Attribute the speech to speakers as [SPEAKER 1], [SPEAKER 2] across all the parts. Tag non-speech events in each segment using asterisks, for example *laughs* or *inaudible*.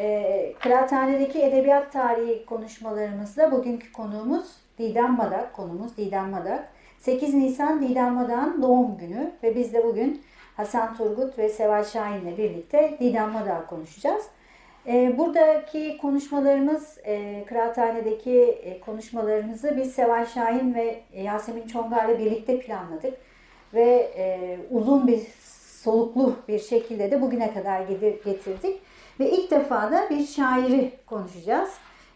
[SPEAKER 1] E, Kıraathanedeki edebiyat tarihi konuşmalarımızda bugünkü konuğumuz Didem Madak. Konumuz Didem Madak. 8 Nisan Didem Madak'ın doğum günü ve biz de bugün Hasan Turgut ve Seval Şahin'le birlikte Didem Madak'ı konuşacağız. E, buradaki konuşmalarımız, e, Kıraathane'deki e, konuşmalarımızı biz Seval Şahin ve Yasemin Çongar'la birlikte planladık. Ve e, uzun bir soluklu bir şekilde de bugüne kadar getirdik. Ve ilk defa da bir şairi konuşacağız.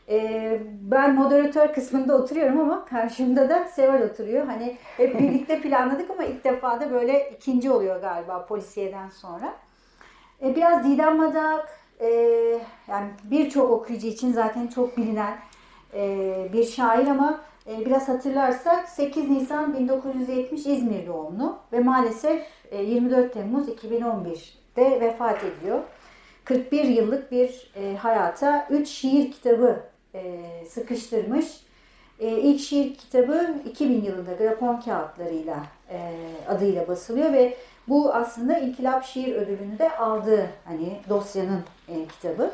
[SPEAKER 1] Ee, ben moderatör kısmında oturuyorum ama karşımda da Seval oturuyor. Hani hep *laughs* birlikte planladık ama ilk defa da böyle ikinci oluyor galiba polisiyeden sonra. Ee, biraz Didem Madak, e, yani birçok okuyucu için zaten çok bilinen e, bir şair ama e, biraz hatırlarsak 8 Nisan 1970 İzmir doğumlu ve maalesef 24 Temmuz 2011'de vefat ediyor. 41 yıllık bir e, hayata 3 şiir kitabı e, sıkıştırmış. E, ilk şiir kitabı 2000 yılında grafon kağıtlarıyla e, adıyla basılıyor ve bu aslında İnkılap Şiir Ödülünü de aldığı hani dosyanın e, kitabı.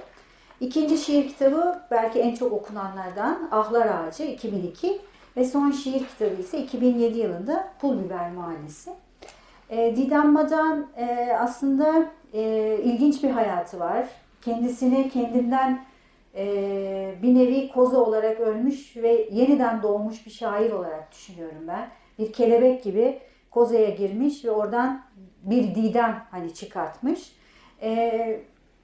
[SPEAKER 1] İkinci şiir kitabı belki en çok okunanlardan Ahlar Ağacı 2002 ve son şiir kitabı ise 2007 yılında Pul Biber Mahallesi. E, Didem Madan e, aslında e, ilginç bir hayatı var. Kendisini kendinden e, bir nevi koza olarak ölmüş ve yeniden doğmuş bir şair olarak düşünüyorum ben. Bir kelebek gibi kozaya girmiş ve oradan bir didem hani çıkartmış. E,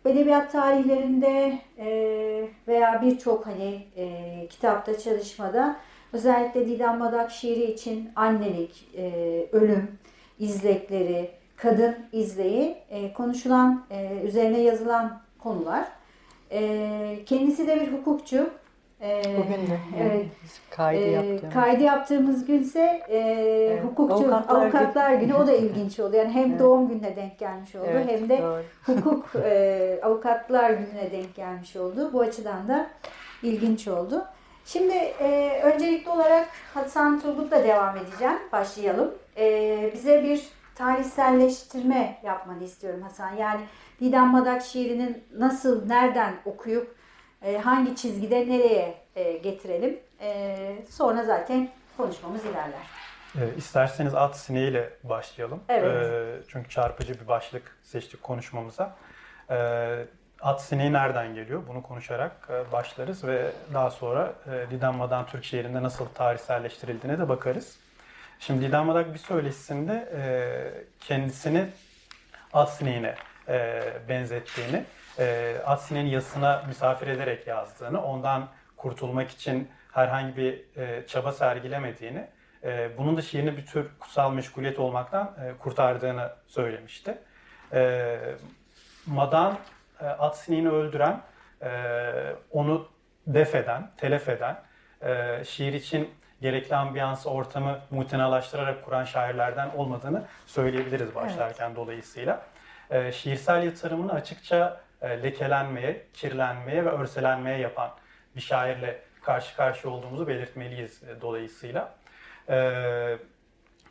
[SPEAKER 1] edebiyat tarihlerinde veya birçok hani kitapta çalışmada özellikle Didem Madak şiiri için annelik, e, ölüm, izlekleri, kadın izleyi e, konuşulan, e, üzerine yazılan konular. E, kendisi de bir hukukçu.
[SPEAKER 2] E, Bugün de evet,
[SPEAKER 1] kaydı, e, yaptığımız. kaydı yaptığımız günse e, evet, hukukçu avukatlar, avukatlar günü. o da ilginç oldu. Yani hem evet. doğum gününe denk gelmiş oldu evet, hem de doğru. *laughs* hukuk e, avukatlar gününe denk gelmiş oldu. Bu açıdan da ilginç oldu. Şimdi e, öncelikli olarak Hasan Turgut'la devam edeceğim. Başlayalım. E, bize bir tarihselleştirme yapmanı istiyorum Hasan. Yani Didem Madak şiirinin nasıl, nereden okuyup e, hangi çizgide nereye e, getirelim. E, sonra zaten konuşmamız ilerler.
[SPEAKER 3] E, isterseniz at sineğiyle başlayalım.
[SPEAKER 1] Evet.
[SPEAKER 3] E, çünkü çarpıcı bir başlık seçtik konuşmamıza. E, at sineği nereden geliyor? Bunu konuşarak e, başlarız ve daha sonra e, Didem Madan Türk şiirinde nasıl tarihselleştirildiğine de bakarız. Şimdi Didem Madak bir söyleşisinde e, kendisini at e, benzettiğini, e, at yasına misafir ederek yazdığını, ondan kurtulmak için herhangi bir e, çaba sergilemediğini, e, bunun da şiirini bir tür kutsal meşguliyet olmaktan e, kurtardığını söylemişti. E, Madan e, at öldüren, e, onu defeden, telef eden, e, şiir için gerekli ambiyans ortamı muhtenalaştırarak kuran şairlerden olmadığını söyleyebiliriz başlarken evet. dolayısıyla. E, şiirsel yatırımını açıkça e, lekelenmeye, kirlenmeye ve örselenmeye yapan bir şairle karşı karşıya olduğumuzu belirtmeliyiz e, dolayısıyla. E,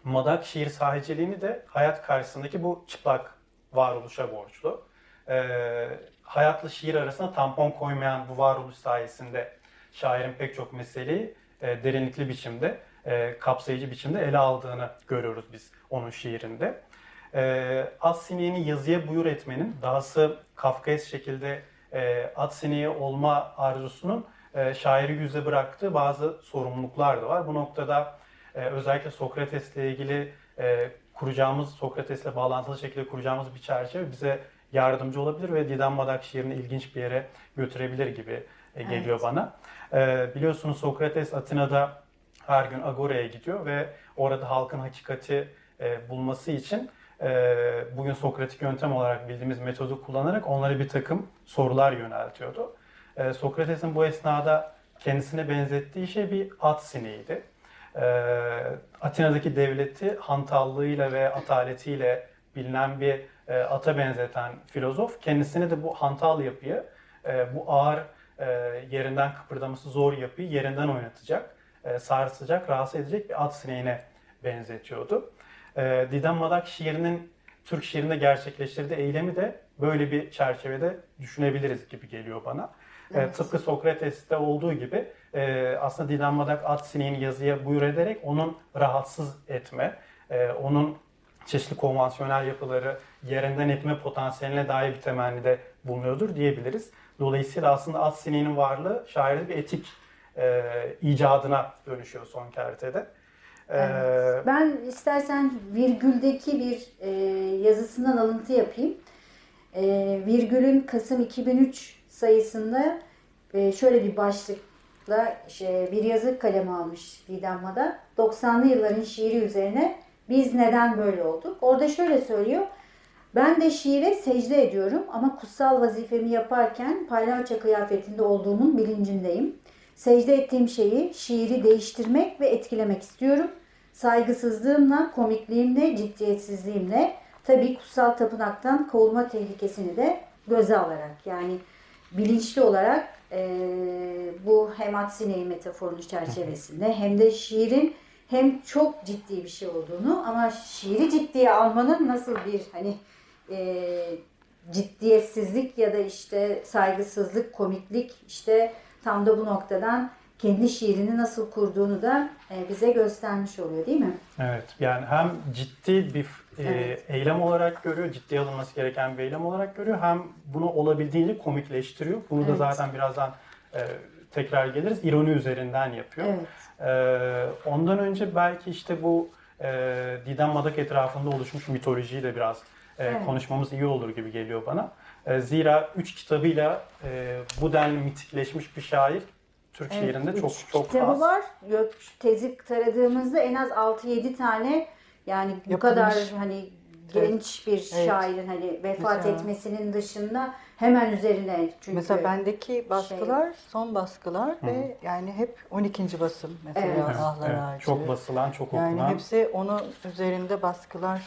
[SPEAKER 3] Madak şiir sahiciliğini de hayat karşısındaki bu çıplak varoluşa borçlu. E, hayatla şiir arasında tampon koymayan bu varoluş sayesinde şairin pek çok meseleyi e, derinlikli biçimde, e, kapsayıcı biçimde ele aldığını görüyoruz biz onun şiirinde. E, at sineğini yazıya buyur etmenin, dahası Kafkaes şekilde e, at sineği olma arzusunun e, şairi yüze bıraktığı bazı sorumluluklar da var. Bu noktada e, özellikle Sokrates'le ilgili e, kuracağımız, Sokrates'le bağlantılı şekilde kuracağımız bir çerçeve bize yardımcı olabilir ve Didem Madak şiirini ilginç bir yere götürebilir gibi e, geliyor evet. bana. E, biliyorsunuz Sokrates Atina'da her gün Agora'ya gidiyor ve orada halkın hakikati e, bulması için e, bugün Sokratik yöntem olarak bildiğimiz metodu kullanarak onlara bir takım sorular yöneltiyordu. E, Sokrates'in bu esnada kendisine benzettiği şey bir at sineğiydi. Atina'daki devleti hantallığıyla ve ataletiyle bilinen bir ata benzeten filozof kendisine de bu hantal yapıyı, bu ağır e, yerinden kıpırdaması zor yapıyı yerinden oynatacak, e, sarsacak, rahatsız edecek bir at sineğine benzetiyordu. E, Didem Madak şiirinin Türk şiirinde gerçekleştirdiği eylemi de böyle bir çerçevede düşünebiliriz gibi geliyor bana. Evet. E, tıpkı Sokrates'te olduğu gibi e, aslında Didem Madak at sineğini yazıya buyur ederek onun rahatsız etme, e, onun çeşitli konvansiyonel yapıları yerinden etme potansiyeline dair bir temennide bulunuyordur diyebiliriz. Dolayısıyla aslında at sineğinin varlığı şairde bir etik e, icadına dönüşüyor son kertede.
[SPEAKER 1] Evet. Ben istersen virgüldeki bir e, yazısından alıntı yapayım. E, virgülün Kasım 2003 sayısında e, şöyle bir başlıkla şey, bir yazı kalemi almış Didem Mada. 90'lı yılların şiiri üzerine biz neden böyle olduk? Orada şöyle söylüyor. Ben de şiire secde ediyorum ama kutsal vazifemi yaparken palyaço kıyafetinde olduğumun bilincindeyim. Secde ettiğim şeyi, şiiri değiştirmek ve etkilemek istiyorum. Saygısızlığımla, komikliğimle, ciddiyetsizliğimle, tabii kutsal tapınaktan kovulma tehlikesini de göze alarak yani bilinçli olarak e, bu hem Atsine'yi metaforunun çerçevesinde hem de şiirin hem çok ciddi bir şey olduğunu ama şiiri ciddiye almanın nasıl bir hani e, ciddiyetsizlik ya da işte saygısızlık, komiklik işte tam da bu noktadan kendi şiirini nasıl kurduğunu da e, bize göstermiş oluyor değil mi?
[SPEAKER 3] Evet yani hem ciddi bir e, evet. eylem olarak görüyor, ciddiye alınması gereken bir eylem olarak görüyor hem bunu olabildiğince komikleştiriyor. Bunu evet. da zaten birazdan e, tekrar geliriz. ironi üzerinden yapıyor. Evet. E, ondan önce belki işte bu e, Didem Madak etrafında oluşmuş mitolojiyi de biraz evet. konuşmamız iyi olur gibi geliyor bana. E, zira üç kitabıyla e, bu denli mitikleşmiş bir şair Türk evet, şiirinde çok çok
[SPEAKER 1] kitabı az. var. Tezi taradığımızda en az 6-7 tane yani bu Yapılmış. kadar hani genç bir evet. şairin hani vefat Mesela. etmesinin dışında hemen üzerine çünkü
[SPEAKER 2] Mesela bendeki baskılar şey... son baskılar Hı. ve yani hep 12. basım mesela evet. Ahlar evet.
[SPEAKER 3] Ağacı. Çok basılan, çok okunan.
[SPEAKER 2] Yani hepsi onun üzerinde baskılar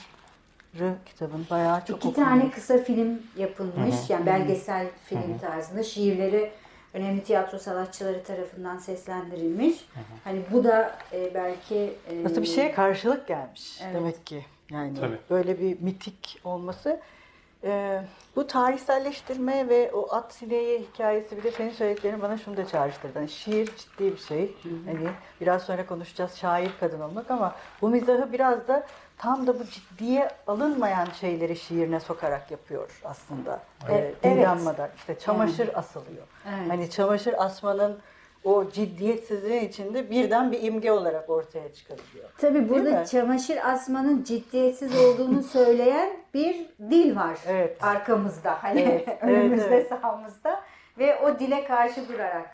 [SPEAKER 2] kitabın bayağı çok
[SPEAKER 1] İki okunmuş. tane kısa film yapılmış. Hı-hı. Yani belgesel film Hı-hı. tarzında şiirleri önemli tiyatro sanatçıları tarafından seslendirilmiş. Hı-hı. Hani bu da e, belki
[SPEAKER 2] e, nasıl bir şeye karşılık gelmiş evet. demek ki. Yani Tabii. böyle bir mitik olması ee, bu tarihselleştirme ve o at sineği hikayesi bir de senin söylediklerin bana şunu da çağrıştırdı. Yani şiir ciddi bir şey. Hani biraz sonra konuşacağız şair kadın olmak ama bu mizahı biraz da tam da bu ciddiye alınmayan şeyleri şiirine sokarak yapıyor aslında. Evet. Ee, evet. İşte çamaşır evet. asılıyor. Evet. Hani çamaşır asmanın o ciddiyetsizliğin içinde birden bir imge olarak ortaya çıkabiliyor.
[SPEAKER 1] Tabii burada çamaşır asmanın ciddiyetsiz olduğunu söyleyen bir dil var evet. arkamızda. Hani evet, *laughs* önümüzde evet, evet. sağımızda ve o dile karşı durarak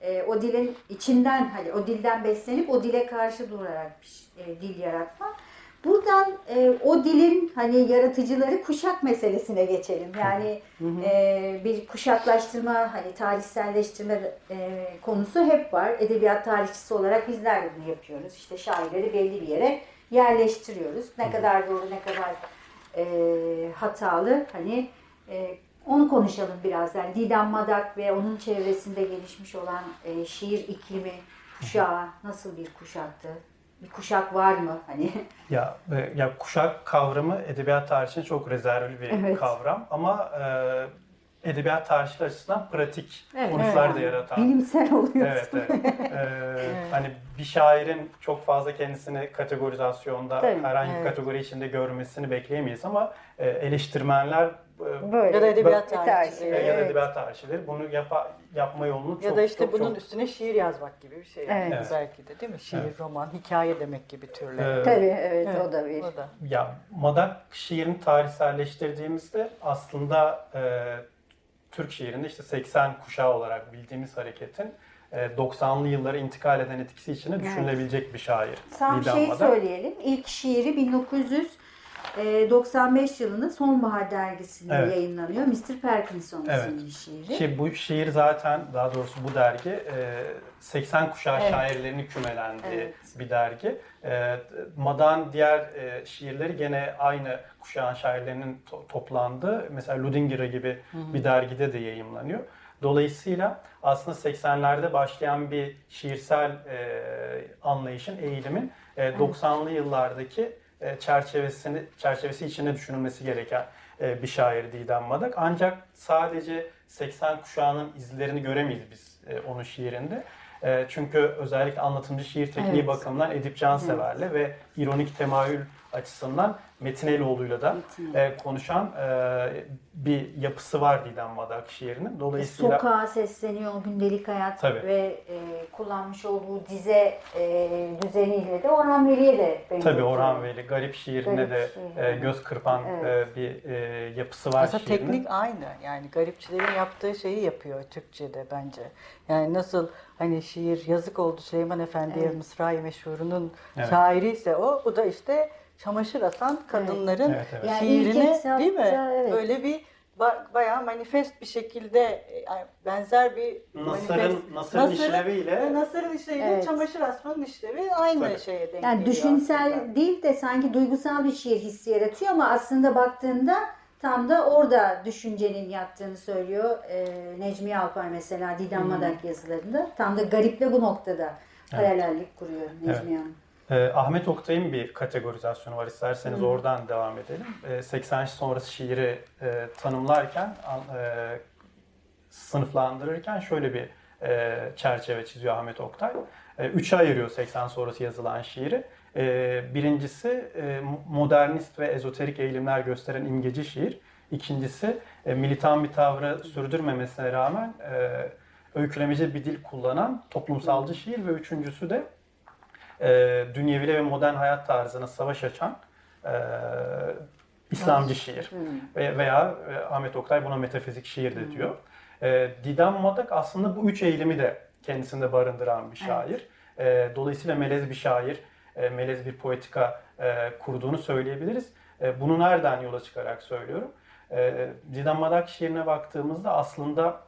[SPEAKER 1] e, o dilin içinden hani o dilden beslenip o dile karşı durarak bir e, dil yaratma. Buradan e, o dilin hani yaratıcıları kuşak meselesine geçelim. Yani e, bir kuşaklaştırma, hani tarihselleştirme e, konusu hep var. Edebiyat tarihçisi olarak bizler de bunu yapıyoruz. İşte şairleri belli bir yere yerleştiriyoruz. Ne kadar doğru, ne kadar e, hatalı hani e, onu konuşalım biraz. Yani Didem Madak ve onun çevresinde gelişmiş olan e, şiir iklimi, kuşağı nasıl bir kuşaktı? Bir kuşak var mı hani?
[SPEAKER 3] Ya e, ya kuşak kavramı edebiyat tarihinde çok rezervli bir evet. kavram ama e, edebiyat tarihi açısından pratik evet, sonuçlar evet. da yaratan.
[SPEAKER 1] Bilimsel oluyor.
[SPEAKER 3] Evet, evet. ee, *laughs* evet. Hani bir şairin çok fazla kendisini kategorizasyonda Tabii, herhangi bir kategori içinde görmesini bekleyemeyiz ama e, eleştirmenler
[SPEAKER 2] Böyle. Ya da edebiyat tarihçileri.
[SPEAKER 3] Evet. Ya da edebiyat tarihçileri bunu yapa, yapma yolunu çok
[SPEAKER 2] Ya da işte
[SPEAKER 3] çok,
[SPEAKER 2] bunun
[SPEAKER 3] çok...
[SPEAKER 2] üstüne şiir yazmak gibi bir şey. Yani evet. Belki de değil mi? Şiir, evet. roman, hikaye demek gibi türler.
[SPEAKER 1] Ee, Tabii evet, evet, o da bir. O da.
[SPEAKER 3] Ya Madak şiirini tarihselleştirdiğimizde aslında e, Türk şiirinde işte 80 kuşağı olarak bildiğimiz hareketin 90'lı e, yıllara intikal eden etkisi içine düşünülebilecek evet. bir şair.
[SPEAKER 1] Tam şey söyleyelim. İlk şiiri 1900 95 yılında Sonbahar dergisinde evet. yayınlanıyor. Mr. Parkinson evet. isimli şiiri.
[SPEAKER 3] Ki bu şiir zaten daha doğrusu bu dergi 80 kuşağı evet. şairlerini kümelendiği evet. bir dergi. Madan diğer şiirleri gene aynı kuşağın şairlerinin toplandığı mesela Ludinger'a gibi Hı-hı. bir dergide de yayımlanıyor. Dolayısıyla aslında 80'lerde başlayan bir şiirsel e, anlayışın, eğilimin e, 90'lı yıllardaki e, çerçevesini çerçevesi içinde düşünülmesi gereken e, bir şair Didem Madak. Ancak sadece 80 kuşağının izlerini göremeyiz biz e, onun şiirinde. Çünkü özellikle anlatımcı şiir tekniği evet. bakımından Edip Cansever'le ve ironik temayül açısından Metin Eloğlu'yla da e, konuşan e, bir yapısı var Didem Madak şiirinin.
[SPEAKER 1] Dolayısıyla sokağa sesleniyor gündelik hayat Tabii. ve e, kullanmış olduğu dize e, düzeniyle de Orhan Veli'ye de
[SPEAKER 3] benziyor. Tabii Orhan Veli garip şiirinde de şiirinde. E, göz kırpan e, evet. e, bir e, yapısı var
[SPEAKER 2] Aslında şiirinin. teknik aynı. Yani garipçilerin yaptığı şeyi yapıyor Türkçe'de bence. Yani nasıl hani şiir yazık oldu Süleyman Efendi'ye evet. Mısra-i Meşhur'unun evet. şairi ise o. Bu da işte çamaşır asan kadınların evet. Evet, evet. şiirine yani değil mi? Evet. Böyle bir bayağı manifest bir şekilde yani benzer bir
[SPEAKER 3] Nasır'ın Nasır'ın işleviyle
[SPEAKER 2] Nasır'ın işleviyle evet. çamaşır asmanın işlevi aynı Tabii. şeye denk
[SPEAKER 1] Yani düşünsel aslında. değil de sanki duygusal bir şiir hissi yaratıyor ama aslında baktığında tam da orada düşüncenin yattığını söylüyor ee, Necmi Alpay mesela Didem Madak yazılarında. Tam da gariple bu noktada evet. paralellik kuruyor Necmi evet. Hanım.
[SPEAKER 3] E, Ahmet Oktay'ın bir kategorizasyonu var. İsterseniz hmm. oradan devam edelim. E, ee, 80 sonrası şiiri e, tanımlarken, e, sınıflandırırken şöyle bir e, çerçeve çiziyor Ahmet Oktay. E, üçe ayırıyor 80 sonrası yazılan şiiri. E, birincisi e, modernist ve ezoterik eğilimler gösteren imgeci şiir. İkincisi e, militan bir tavrı sürdürmemesine rağmen e, öykülemeci bir dil kullanan toplumsalcı şiir ve üçüncüsü de e, dünyeviyle ve modern hayat tarzına savaş açan e, İslamcı şiir. Hmm. Ve, veya e, Ahmet Oktay buna metafizik şiir de diyor. E, Didem Madak aslında bu üç eğilimi de kendisinde barındıran bir şair. Evet. E, dolayısıyla melez bir şair, e, melez bir poetika e, kurduğunu söyleyebiliriz. E, bunu nereden yola çıkarak söylüyorum? E, Didem Madak şiirine baktığımızda aslında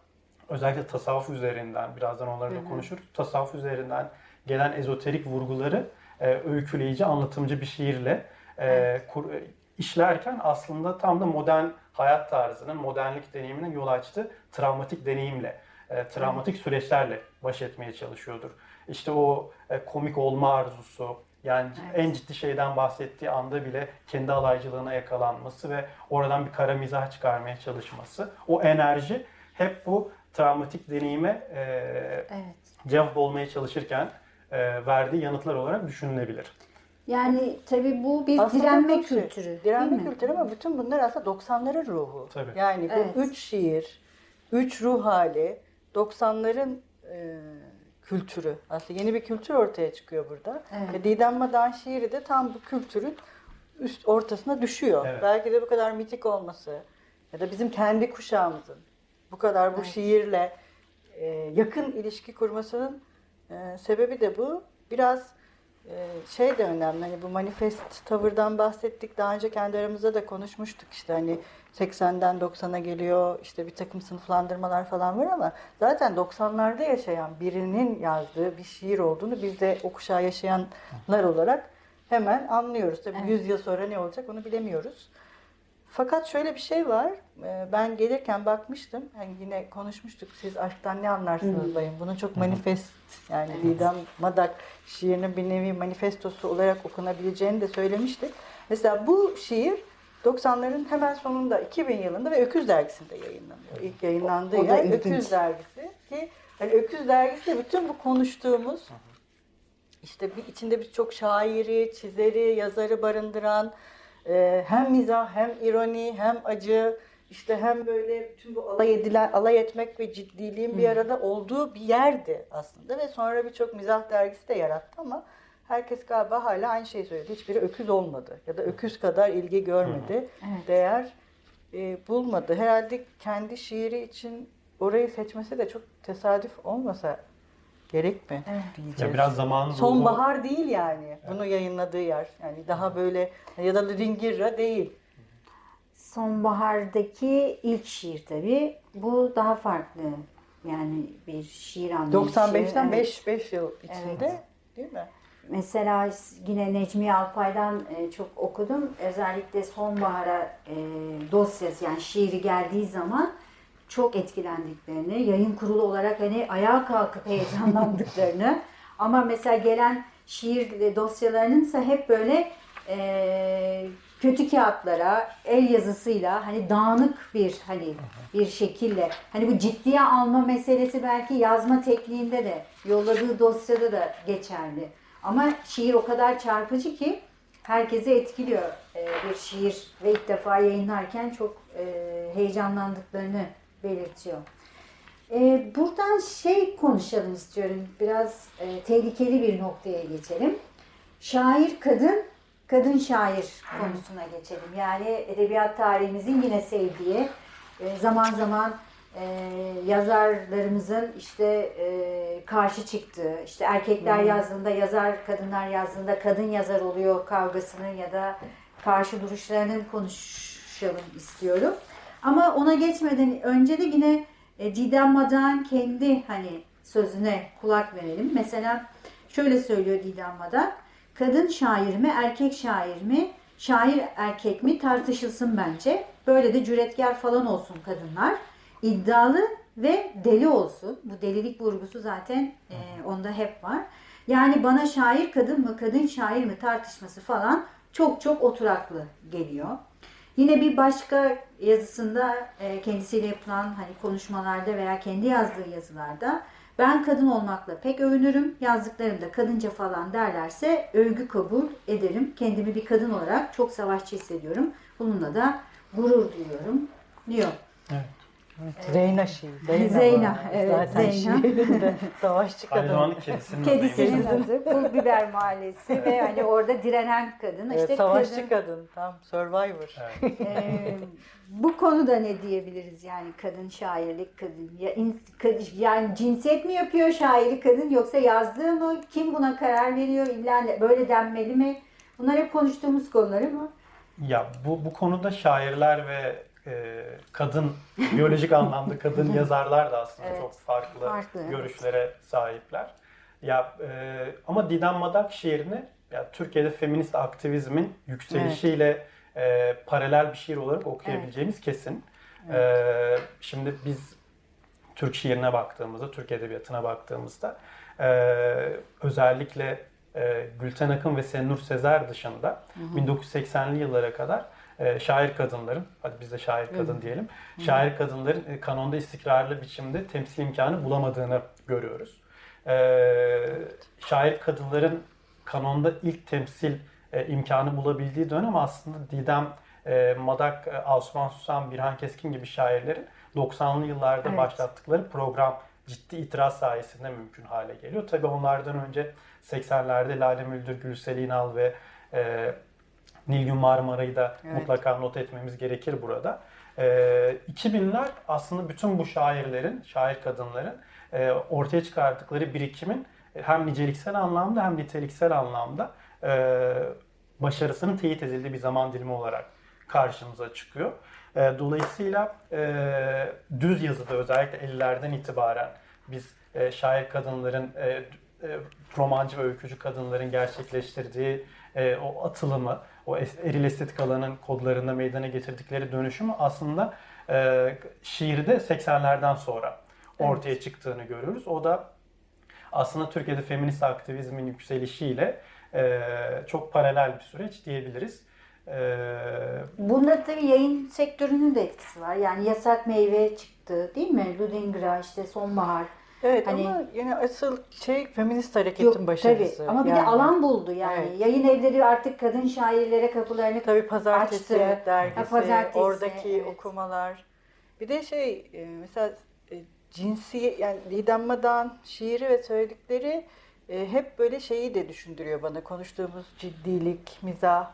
[SPEAKER 3] özellikle tasavvuf üzerinden, birazdan onları da konuşuruz. Tasavvuf üzerinden gelen ezoterik vurguları e, öyküleyici, anlatımcı bir şiirle e, evet. kur, e, işlerken aslında tam da modern hayat tarzının, modernlik deneyiminin yol açtığı travmatik deneyimle, e, travmatik evet. süreçlerle baş etmeye çalışıyordur. İşte o e, komik olma arzusu, yani evet. en ciddi şeyden bahsettiği anda bile kendi alaycılığına yakalanması ve oradan bir kara mizah çıkarmaya çalışması. O enerji hep bu travmatik deneyime e, evet. cevap olmaya çalışırken verdiği yanıtlar olarak düşünülebilir.
[SPEAKER 1] Yani tabii bu bir aslında direnme şey, kültürü.
[SPEAKER 2] Direnme kültürü ama bütün bunlar aslında 90'ların ruhu. Tabii. Yani bu evet. üç şiir, üç ruh hali 90'ların e, kültürü. Aslında yeni bir kültür ortaya çıkıyor burada. Evet. Ve Didem Madan şiiri de tam bu kültürün üst ortasına düşüyor. Evet. Belki de bu kadar mitik olması ya da bizim kendi kuşağımızın bu kadar bu evet. şiirle e, yakın ilişki kurmasının ee, sebebi de bu. Biraz e, şey de önemli. Hani bu manifest tavırdan bahsettik. Daha önce kendi aramızda da konuşmuştuk. işte hani 80'den 90'a geliyor. işte bir takım sınıflandırmalar falan var ama zaten 90'larda yaşayan birinin yazdığı bir şiir olduğunu biz de o kuşağı yaşayanlar olarak hemen anlıyoruz. Tabii evet. 100 yıl sonra ne olacak onu bilemiyoruz. Fakat şöyle bir şey var. Ee, ben gelirken bakmıştım. Yani yine konuşmuştuk. Siz aşktan ne anlarsınız bayım? Bunun çok manifest yani evet. Didem Madak şiirinin bir nevi manifestosu olarak okunabileceğini de söylemiştik. Mesela bu şiir 90'ların hemen sonunda 2000 yılında ve Öküz dergisinde yayınlanıyor. İlk yayınlandığı o, o yer Öküz dergisi ki hani Öküz dergisi de bütün bu konuştuğumuz işte bir içinde birçok şairi, çizeri, yazarı barındıran e, hem mizah hem ironi hem acı işte hem böyle bütün bu alay edilen alay etmek ve ciddiliğin bir arada olduğu bir yerdi aslında ve sonra birçok mizah dergisi de yarattı ama herkes galiba hala aynı şeyi söyledi. Hiçbiri öküz olmadı ya da öküz kadar ilgi görmedi, evet. değer e, bulmadı. Herhalde kendi şiiri için orayı seçmesi de çok tesadüf olmasa gerek mi
[SPEAKER 3] diyeceğiz. Ya biraz zamanı
[SPEAKER 2] Sonbahar değil yani. Evet. Bunu yayınladığı yer. Yani daha böyle ya da Ringirra değil.
[SPEAKER 1] Sonbahardaki ilk şiir tabii. Bu daha farklı. Yani bir şiir anlayışı.
[SPEAKER 2] 95'ten 5 evet. 5 yıl içinde evet. değil mi?
[SPEAKER 1] Mesela yine Necmi Alpay'dan e, çok okudum. Özellikle sonbahara e, dosyası yani şiiri geldiği zaman çok etkilendiklerini, yayın kurulu olarak hani ayağa kalkıp heyecanlandıklarını *laughs* ama mesela gelen şiir dosyalarının ise hep böyle e, kötü kağıtlara el yazısıyla hani dağınık bir hani bir şekilde hani bu ciddiye alma meselesi belki yazma tekniğinde de yolladığı dosyada da geçerli. Ama şiir o kadar çarpıcı ki herkesi etkiliyor. Ee, bir şiir ve ilk defa yayınlarken çok e, heyecanlandıklarını belirtiyor. Ee, buradan şey konuşalım istiyorum. Biraz e, tehlikeli bir noktaya geçelim. Şair kadın, kadın şair konusuna geçelim. Yani edebiyat tarihimizin yine sevdiği, e, zaman zaman e, yazarlarımızın işte e, karşı çıktığı, işte erkekler hmm. yazdığında yazar, kadınlar yazdığında kadın yazar oluyor kavgasının ya da karşı duruşlarının konuşalım istiyorum. Ama ona geçmeden önce de yine e, Didem Madan kendi hani sözüne kulak verelim. Mesela şöyle söylüyor Didem Madan. Kadın şair mi, erkek şair mi, şair erkek mi tartışılsın bence. Böyle de cüretkar falan olsun kadınlar iddialı ve deli olsun. Bu delilik vurgusu zaten e, onda hep var. Yani bana şair kadın mı, kadın şair mi tartışması falan çok çok oturaklı geliyor. Yine bir başka yazısında e, kendisiyle yapılan hani konuşmalarda veya kendi yazdığı yazılarda ben kadın olmakla pek övünürüm. Yazdıklarımda kadınca falan derlerse övgü kabul ederim. Kendimi bir kadın olarak çok savaşçı hissediyorum. Bununla da gurur duyuyorum diyor.
[SPEAKER 2] Evet. Evet, Zeyna şiir.
[SPEAKER 1] Zeyna, Zeyna evet Zaten Zeyna.
[SPEAKER 2] şiirinde *laughs* savaşçı kadın. Aynı
[SPEAKER 3] zamanda kedisinin,
[SPEAKER 1] kedisinin adı. Pul Biber Mahallesi ve hani orada direnen kadın.
[SPEAKER 2] Evet, işte savaşçı kadın. kadın. Tam Survivor.
[SPEAKER 1] Evet. ee, bu konuda ne diyebiliriz yani kadın şairlik kadın ya, yani cinsiyet mi yapıyor şairi kadın yoksa yazdığı mı kim buna karar veriyor illa böyle denmeli mi bunlar hep konuştuğumuz konular ama
[SPEAKER 3] ya bu bu konuda şairler ve e, kadın, biyolojik anlamda kadın *laughs* yazarlar da aslında evet, çok farklı, farklı görüşlere evet. sahipler. Ya e, ama Didem Madak şiirini ya Türkiye'de feminist aktivizmin yükselişiyle evet. e, paralel bir şiir olarak okuyabileceğimiz evet. kesin. Evet. E, şimdi biz Türk şiirine baktığımızda, Türk edebiyatına baktığımızda e, özellikle e, Gülten Akın ve Senur Sezer dışında hı hı. 1980'li yıllara kadar şair kadınların, hadi biz de şair kadın diyelim, şair kadınların e, kanonda istikrarlı biçimde temsil imkanı bulamadığını görüyoruz. E, şair kadınların kanonda ilk temsil e, imkanı bulabildiği dönem aslında Didem e, Madak, Osman Susan, Birhan Keskin gibi şairlerin 90'lı yıllarda evet. başlattıkları program ciddi itiraz sayesinde mümkün hale geliyor. Tabii onlardan önce 80'lerde Lale Müldür, Gülsel İnal ve e, Nilgün Marmara'yı da evet. mutlaka not etmemiz gerekir burada. E, ee, 2000'ler aslında bütün bu şairlerin, şair kadınların e, ortaya çıkarttıkları birikimin hem niceliksel anlamda hem niteliksel anlamda e, başarısının teyit edildiği bir zaman dilimi olarak karşımıza çıkıyor. E, dolayısıyla e, düz yazıda özellikle 50'lerden itibaren biz e, şair kadınların, e, e, romancı ve öykücü kadınların gerçekleştirdiği e, o atılımı, o eril estetik alanın kodlarında meydana getirdikleri dönüşümü aslında e, şiirde 80'lerden sonra ortaya evet. çıktığını görüyoruz. O da aslında Türkiye'de feminist aktivizmin yükselişiyle e, çok paralel bir süreç diyebiliriz.
[SPEAKER 1] Ee, Bunda tabii yayın sektörünün de etkisi var. Yani yasak meyve çıktı değil mi? Ludingra, işte sonbahar.
[SPEAKER 2] Evet hani, ama yine asıl şey feminist hareketin yok, başarısı.
[SPEAKER 1] Tabii ama bir yani. de alan buldu yani. Evet. Yayın evleri artık kadın şairlere kapılarını
[SPEAKER 2] tabii pazartesi açtı. dergisi, ha, pazartesi, oradaki evet. okumalar. Bir de şey e, mesela e, cinsi yani Didem Madan şiiri ve söyledikleri e, hep böyle şeyi de düşündürüyor bana. Konuştuğumuz ciddilik, mizah,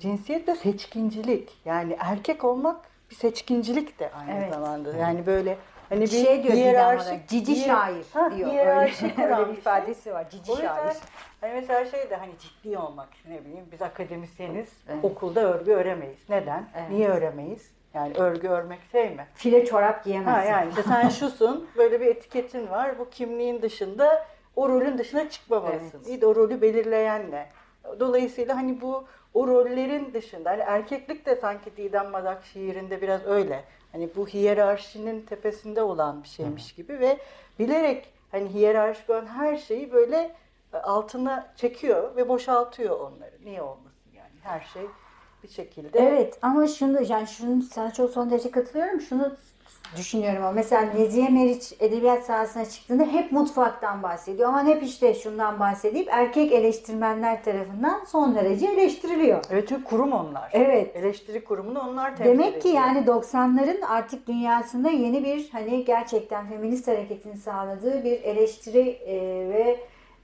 [SPEAKER 2] cinsiyet de seçkincilik. Yani erkek olmak bir seçkincilik de aynı evet. zamanda. Yani böyle
[SPEAKER 1] Hani bir şey diyor hiyerarşik, cici hiyer, şair ha, diyor. Hiyerarşik öyle, *laughs* öyle bir ifadesi var. Cici o yüzden, şair.
[SPEAKER 2] Hani mesela şey de hani ciddi olmak ne bileyim biz akademisyeniz evet. okulda örgü öremeyiz. Neden? Evet. Niye öremeyiz? Yani örgü örmek şey mi?
[SPEAKER 1] File çorap giyemezsin. Ha
[SPEAKER 2] yani işte sen *laughs* şusun böyle bir etiketin var. Bu kimliğin dışında o rolün dışına çıkmamalısın. Evet. İyi de o rolü belirleyen ne? Dolayısıyla hani bu o rollerin dışında hani erkeklik de sanki Didem Madak şiirinde biraz öyle. Hani bu hiyerarşinin tepesinde olan bir şeymiş gibi ve bilerek hani hiyerarşik olan her şeyi böyle e, altına çekiyor ve boşaltıyor onları. Niye olmasın yani her şey bir şekilde.
[SPEAKER 1] Evet ama şunu yani şunu sana çok son derece katılıyorum. Şunu düşünüyorum ama mesela Nezihe Meriç edebiyat sahasına çıktığında hep mutfaktan bahsediyor. Ama hep işte şundan bahsedip erkek eleştirmenler tarafından son derece eleştiriliyor.
[SPEAKER 2] Evet çünkü kurum onlar.
[SPEAKER 1] Evet.
[SPEAKER 2] Eleştiri kurumunu onlar temsil
[SPEAKER 1] Demek ki yani 90'ların artık dünyasında yeni bir hani gerçekten feminist hareketin sağladığı bir eleştiri e, ve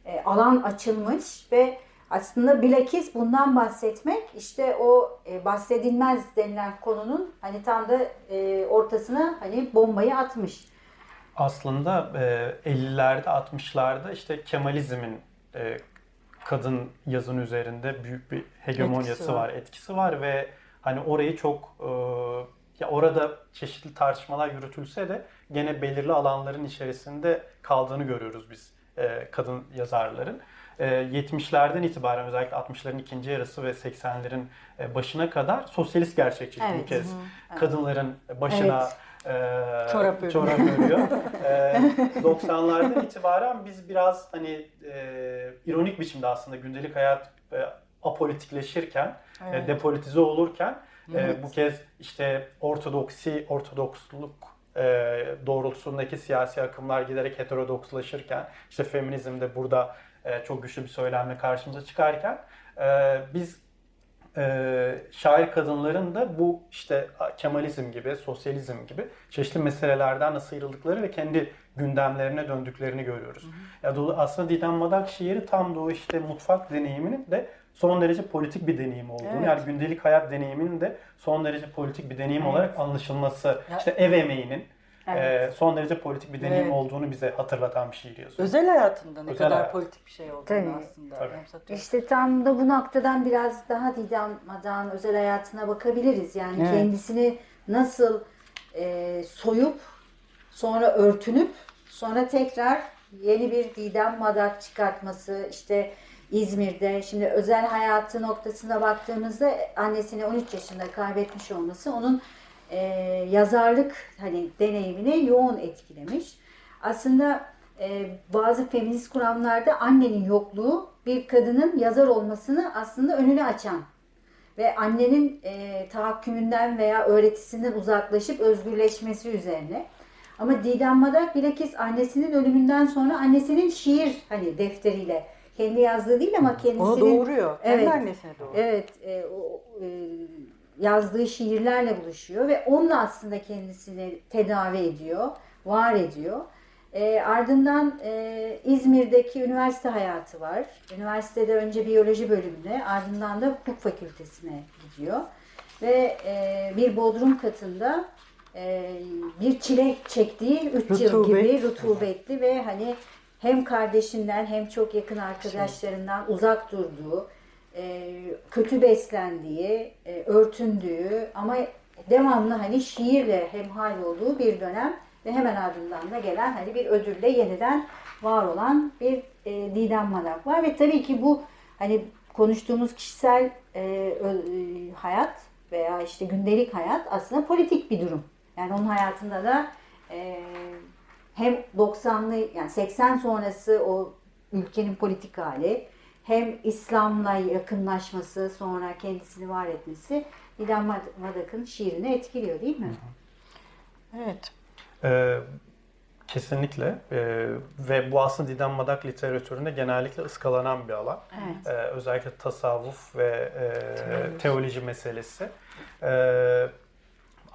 [SPEAKER 1] e, alan açılmış ve aslında bilakis bundan bahsetmek işte o e, bahsedilmez denilen konunun hani tam da e, ortasına hani bombayı atmış.
[SPEAKER 3] Aslında e, 50'lerde 60'larda işte Kemalizmin e, kadın yazın üzerinde büyük bir hegemonyası etkisi var. var, etkisi var ve hani orayı çok e, ya orada çeşitli tartışmalar yürütülse de gene belirli alanların içerisinde kaldığını görüyoruz biz e, kadın yazarların. 70'lerden ee, itibaren özellikle 60'ların ikinci yarısı ve 80'lerin e, başına kadar sosyalist gerçekçilik evet. bu kez hı, kadınların başına evet.
[SPEAKER 2] e, çorap,
[SPEAKER 3] çorap örüyor. *laughs* e, 90'lardan itibaren biz biraz hani e, ironik biçimde aslında gündelik hayat e, apolitikleşirken, e, evet. e, depolitize olurken evet. e, bu kez işte ortodoksi, ortodoksluk e, doğrultusundaki siyasi akımlar giderek heterodokslaşırken işte feminizm de burada e, çok güçlü bir söylemle karşımıza çıkarken e, biz e, şair kadınların da bu işte Kemalizm gibi, sosyalizm gibi çeşitli meselelerden de sıyrıldıkları ve kendi gündemlerine döndüklerini görüyoruz. Hı hı. Ya aslında Didem Madak şiiri tam da o işte mutfak deneyiminin de son derece politik bir deneyim olduğunu, evet. yani gündelik hayat deneyiminin de son derece politik bir deneyim evet. olarak anlaşılması, ya. işte ev emeğinin, Evet. E, son derece politik bir deneyim evet. olduğunu bize hatırlatan bir şiir yazıyor.
[SPEAKER 2] Özel hayatında ne Özel kadar hayat. politik bir şey olduğunu Tabii. aslında
[SPEAKER 1] Tabii. İşte tam da bu noktadan biraz daha Didem Madan özel hayatına bakabiliriz. Yani evet. kendisini nasıl e, soyup sonra örtünüp sonra tekrar yeni bir Didem Madak çıkartması işte İzmir'de şimdi özel hayatı noktasına baktığımızda annesini 13 yaşında kaybetmiş olması onun e, yazarlık hani deneyimini yoğun etkilemiş. Aslında e, bazı feminist kuramlarda annenin yokluğu bir kadının yazar olmasını aslında önünü açan ve annenin e, tahakkümünden veya öğretisinden uzaklaşıp özgürleşmesi üzerine. Ama Didem Madak bilakis annesinin ölümünden sonra annesinin şiir hani defteriyle kendi yazdığı değil ama kendisinin... Onu
[SPEAKER 2] doğuruyor. Evet, kendi annesine doğuruyor.
[SPEAKER 1] Evet. E, o, e, yazdığı şiirlerle buluşuyor ve onunla aslında kendisini tedavi ediyor, var ediyor. E, ardından e, İzmir'deki üniversite hayatı var. Üniversitede önce biyoloji bölümünde, ardından da hukuk fakültesine gidiyor. Ve e, bir bodrum katında e, bir çile çektiği 3 yıl gibi rutubetli ve hani hem kardeşinden hem çok yakın arkadaşlarından uzak durduğu, e, kötü beslendiği, e, örtündüğü ama devamlı hani şiirle hemhal olduğu bir dönem ve hemen ardından da gelen hani bir ödülle yeniden var olan bir e, Didem Madak var ve tabii ki bu hani konuştuğumuz kişisel e, e, hayat veya işte gündelik hayat aslında politik bir durum. Yani onun hayatında da e, hem 90'lı yani 80 sonrası o ülkenin politik hali hem İslam'la yakınlaşması sonra kendisini var etmesi İlhan Madak'ın şiirini etkiliyor değil mi?
[SPEAKER 2] Evet.
[SPEAKER 3] Ee, kesinlikle ee, ve bu aslında Didem Madak literatüründe genellikle ıskalanan bir alan. Evet. Ee, özellikle tasavvuf ve e, teoloji. teoloji meselesi. Ee,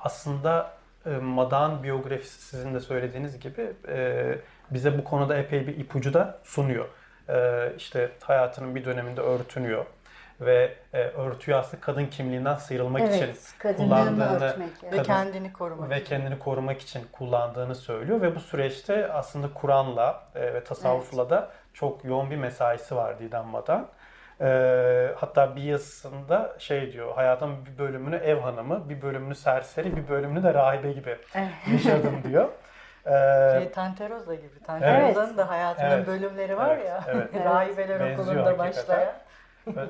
[SPEAKER 3] aslında e, Madak'ın biyografisi sizin de söylediğiniz gibi e, bize bu konuda epey bir ipucu da sunuyor. Ee, işte hayatının bir döneminde örtünüyor. ve e, örtüyü aslında kadın kimliğinden sıyrılmak
[SPEAKER 1] evet,
[SPEAKER 3] için
[SPEAKER 1] kullandığını örtmek,
[SPEAKER 2] evet. ve kendini korumak
[SPEAKER 3] ve kendini korumak için kullandığını söylüyor ve bu süreçte aslında Kur'an'la e, ve tasavvufla evet. da çok yoğun bir mesaisi var Didem Madan. E, hatta bir yazısında şey diyor, hayatın bir bölümünü ev hanımı, bir bölümünü serseri, bir bölümünü de rahibe gibi yaşadım diyor. *laughs*
[SPEAKER 2] Ee, şey, Tanteroza gibi. Tanteroza'nın evet. da hayatının evet. bölümleri var
[SPEAKER 3] evet.
[SPEAKER 2] ya.
[SPEAKER 3] Evet. *laughs*
[SPEAKER 2] Rahibeler Benziyor okulunda başlayan.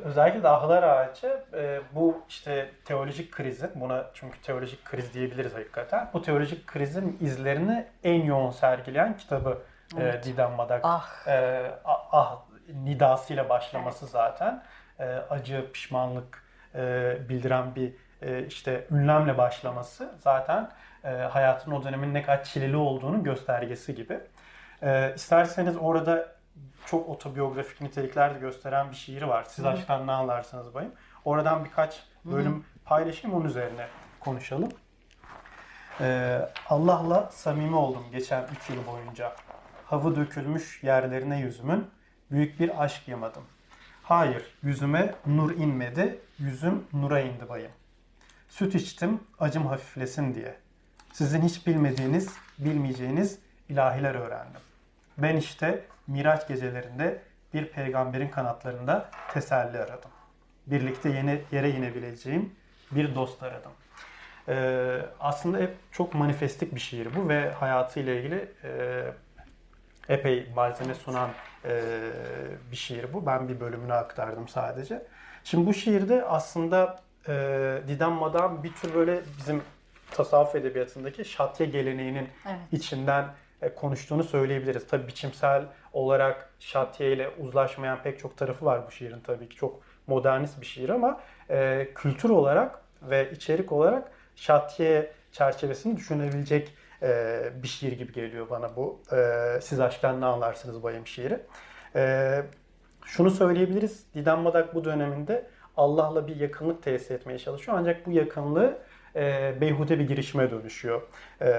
[SPEAKER 3] Özellikle de Ahlar Ağacı e, bu işte teolojik krizin, buna çünkü teolojik kriz diyebiliriz hakikaten. Bu teolojik krizin izlerini en yoğun sergileyen kitabı e, evet. e, Didem Madak.
[SPEAKER 2] Ah.
[SPEAKER 3] E, ah nidasıyla başlaması evet. zaten. E, acı, pişmanlık e, bildiren bir e, işte ünlemle başlaması zaten e, hayatın o dönemin ne kadar çileli olduğunu göstergesi gibi. E, isterseniz orada çok otobiyografik nitelikler de gösteren bir şiir var. Siz Hı. aşktan ne anlarsınız bayım. Oradan birkaç bölüm Hı. paylaşayım onun üzerine konuşalım. Ee, Allah'la samimi oldum geçen 3 yıl boyunca. Havı dökülmüş yerlerine yüzümün büyük bir aşk yamadım. Hayır, yüzüme nur inmedi, yüzüm nura indi bayım. Süt içtim, acım hafiflesin diye. Sizin hiç bilmediğiniz, bilmeyeceğiniz ilahiler öğrendim. Ben işte Miraç gecelerinde bir peygamberin kanatlarında teselli aradım. Birlikte yeni yere inebileceğim bir dost aradım. Ee, aslında hep çok manifestik bir şiir bu ve hayatıyla ilgili e, epey malzeme sunan e, bir şiir bu. Ben bir bölümünü aktardım sadece. Şimdi bu şiirde aslında e, Didem Madan bir tür böyle bizim tasavvuf edebiyatındaki şatye geleneğinin evet. içinden e, konuştuğunu söyleyebiliriz. Tabii biçimsel olarak şatiye ile uzlaşmayan pek çok tarafı var bu şiirin tabii ki. Çok modernist bir şiir ama e, kültür olarak ve içerik olarak şatiye çerçevesini düşünebilecek e, bir şiir gibi geliyor bana bu. E, siz aşktan ne anlarsınız bayım şiiri. E, şunu söyleyebiliriz. Didem Madak bu döneminde Allah'la bir yakınlık tesis etmeye çalışıyor. Ancak bu yakınlığı e, beyhude bir girişime dönüşüyor e,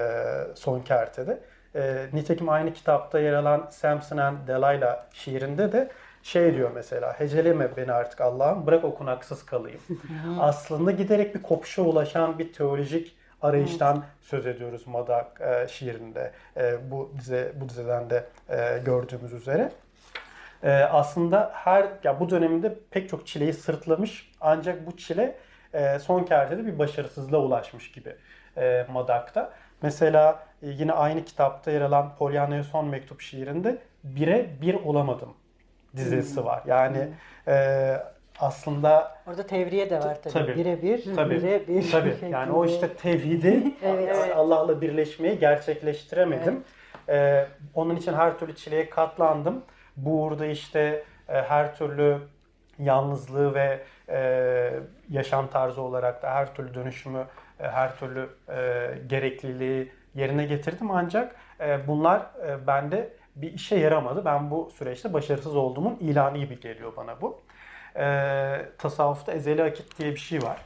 [SPEAKER 3] son kertede. E, nitekim aynı kitapta yer alan Samson and Delilah şiirinde de şey diyor mesela heceleme beni artık Allah'ım bırak okunaksız kalayım. *laughs* Aslında giderek bir kopuşa ulaşan bir teolojik arayıştan evet. söz ediyoruz Madak e, şiirinde e, bu dize bu dizeden de e, gördüğümüz üzere. E, aslında her ya bu döneminde pek çok çileyi sırtlamış ancak bu çile e, son kertede bir başarısızlığa ulaşmış gibi e, Madak'ta. Mesela e, yine aynı kitapta yer alan Pollyanna'ya son mektup şiirinde bire bir olamadım dizesi hmm. var. Yani hmm. e, aslında
[SPEAKER 2] orada tevriye de var tabii. tabii bire bir,
[SPEAKER 3] tabii, bire bir. Tabii. *laughs* Yani o işte tevhidi evet. *laughs* Allah'la birleşmeyi gerçekleştiremedim. Evet. E, onun için her türlü çileye katlandım. Bu uğurda işte e, her türlü yalnızlığı ve e, yaşam tarzı olarak da her türlü dönüşümü e, her türlü e, gerekliliği yerine getirdim ancak e, bunlar e, bende bir işe yaramadı. Ben bu süreçte başarısız olduğumun ilanı gibi geliyor bana bu. E, tasavvufta ezeli akit diye bir şey var.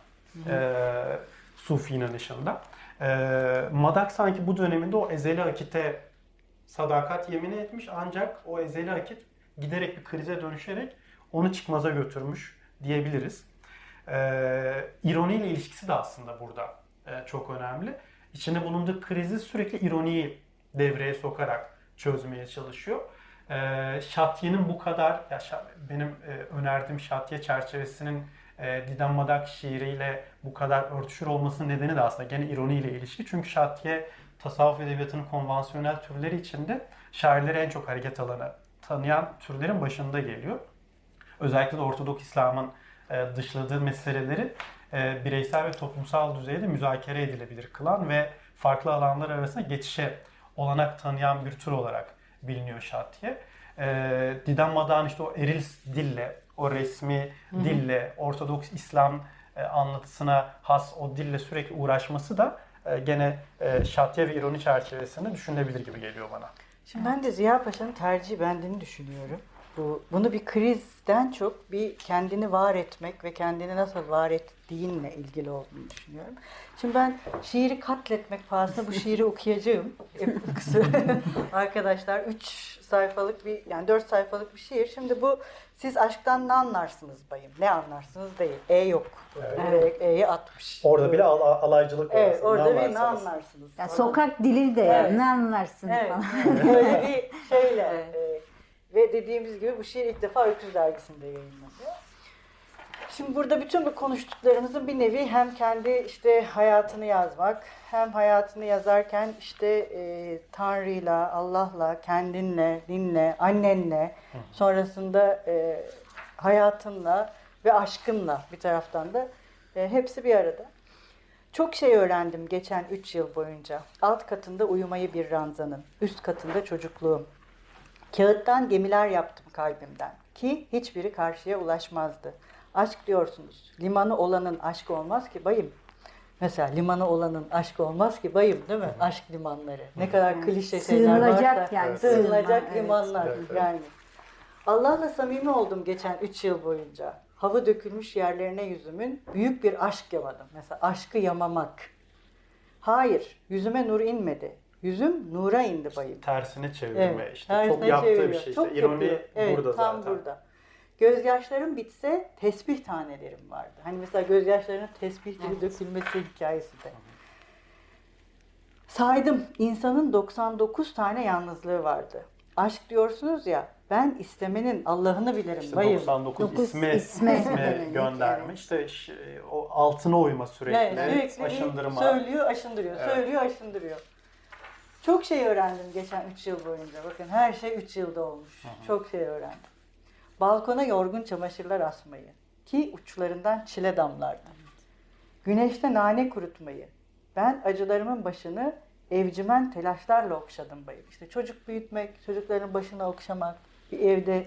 [SPEAKER 3] E, Sufi inanışında. E, Madak sanki bu döneminde o ezeli akite sadakat yemini etmiş ancak o ezeli akit giderek bir krize dönüşerek onu çıkmaza götürmüş diyebiliriz. E, ironiyle ilişkisi de aslında burada e, çok önemli. İçinde bulunduğu krizi sürekli ironiyi devreye sokarak çözmeye çalışıyor. E, Şatiye'nin bu kadar, ya benim e, önerdiğim Şatiye çerçevesinin e, Didem Madak şiiriyle bu kadar örtüşür olmasının nedeni de aslında gene ironiyle ilişki. Çünkü Şatiye tasavvuf edebiyatının konvansiyonel türleri içinde şairleri en çok hareket alanı tanıyan türlerin başında geliyor. Özellikle de Ortodoks İslam'ın e, dışladığı meseleleri e, bireysel ve toplumsal düzeyde müzakere edilebilir kılan ve farklı alanlar arasında geçişe olanak tanıyan bir tür olarak biliniyor Şatiye. E, Didem Madağ'ın işte o eril dille, o resmi Hı-hı. dille, Ortodoks İslam e, anlatısına has o dille sürekli uğraşması da e, gene e, Şatiye ve ironi çerçevesinde düşünülebilir gibi geliyor bana.
[SPEAKER 2] Şimdi ben de Ziya Paşa'nın tercih bendini düşünüyorum. Bu bunu bir krizden çok bir kendini var etmek ve kendini nasıl var ettiğinle ilgili olduğunu düşünüyorum. Şimdi ben şiiri katletmek pahasına bu şiiri okuyacağım. *laughs* *laughs* Arkadaşlar 3 sayfalık bir yani 4 sayfalık bir şiir. Şimdi bu siz aşktan ne anlarsınız bayım? Ne anlarsınız değil. E yok. Evet. E'yi atmış.
[SPEAKER 3] Orada bile al alaycılık var.
[SPEAKER 2] Evet, orada bir ne anlarsınız?
[SPEAKER 1] Yani sokak dili de evet. ne anlarsın
[SPEAKER 2] evet,
[SPEAKER 1] falan. *laughs*
[SPEAKER 2] Böyle bir şeyle. Evet. E, ve dediğimiz gibi bu şiir ilk defa Öyküz Dergisi'nde yayınlanıyor. Şimdi burada bütün bu konuştuklarımızın bir nevi hem kendi işte hayatını yazmak, hem hayatını yazarken işte e, Tanrı'yla, Allah'la, kendinle, dinle, annenle, sonrasında e, hayatınla ve aşkınla bir taraftan da e, hepsi bir arada. Çok şey öğrendim geçen üç yıl boyunca. Alt katında uyumayı bir ranzanın, üst katında çocukluğum. Kağıttan gemiler yaptım kalbimden ki hiçbiri karşıya ulaşmazdı. Aşk diyorsunuz. Limanı olanın aşkı olmaz ki bayım. Mesela limanı olanın aşkı olmaz ki bayım değil mi? Aşk limanları. Ne kadar klişe şeyler
[SPEAKER 1] Sığınılacak
[SPEAKER 2] varsa.
[SPEAKER 1] yani.
[SPEAKER 2] Sığınılacak
[SPEAKER 1] Sığınma,
[SPEAKER 2] limanlar
[SPEAKER 3] evet. Evet.
[SPEAKER 2] yani. Allah'la samimi oldum geçen 3 yıl boyunca. Hava dökülmüş yerlerine yüzümün büyük bir aşk yamadım. Mesela aşkı yamamak. Hayır, yüzüme nur inmedi. Yüzüm nura indi bayım.
[SPEAKER 3] Tersini çevirme
[SPEAKER 2] Evet,
[SPEAKER 3] işte.
[SPEAKER 2] tersine
[SPEAKER 3] Çok yaptığı
[SPEAKER 2] çeviriyor.
[SPEAKER 3] bir şey.
[SPEAKER 2] Çok
[SPEAKER 3] işte. İroni
[SPEAKER 2] yapıyor. Evet,
[SPEAKER 3] burada
[SPEAKER 2] tam
[SPEAKER 3] zaten.
[SPEAKER 2] burada. Gözyaşlarım bitse tesbih tanelerim vardı. Hani mesela gözyaşlarının tesbih gibi dökülmesi hikayesi de. Saydım insanın 99 tane yalnızlığı vardı. Aşk diyorsunuz ya ben istemenin Allah'ını bilirim
[SPEAKER 3] İşte
[SPEAKER 2] bayım.
[SPEAKER 3] 99
[SPEAKER 1] Dokuz
[SPEAKER 3] ismi,
[SPEAKER 1] isme
[SPEAKER 3] isme gönderme.
[SPEAKER 1] evet.
[SPEAKER 3] İşte o altına uyma sürekli.
[SPEAKER 2] Evet, sürekli
[SPEAKER 3] aşındırma.
[SPEAKER 2] söylüyor, aşındırıyor.
[SPEAKER 3] Evet.
[SPEAKER 2] Söylüyor, aşındırıyor. Çok şey öğrendim geçen 3 yıl boyunca. Bakın her şey 3 yılda olmuş. Çok şey öğrendim. Balkona yorgun çamaşırlar asmayı ki uçlarından çile damlardı. Güneşte nane kurutmayı. Ben acılarımın başını evcimen telaşlarla okşadım bayım. İşte çocuk büyütmek, çocukların başına okşamak, bir evde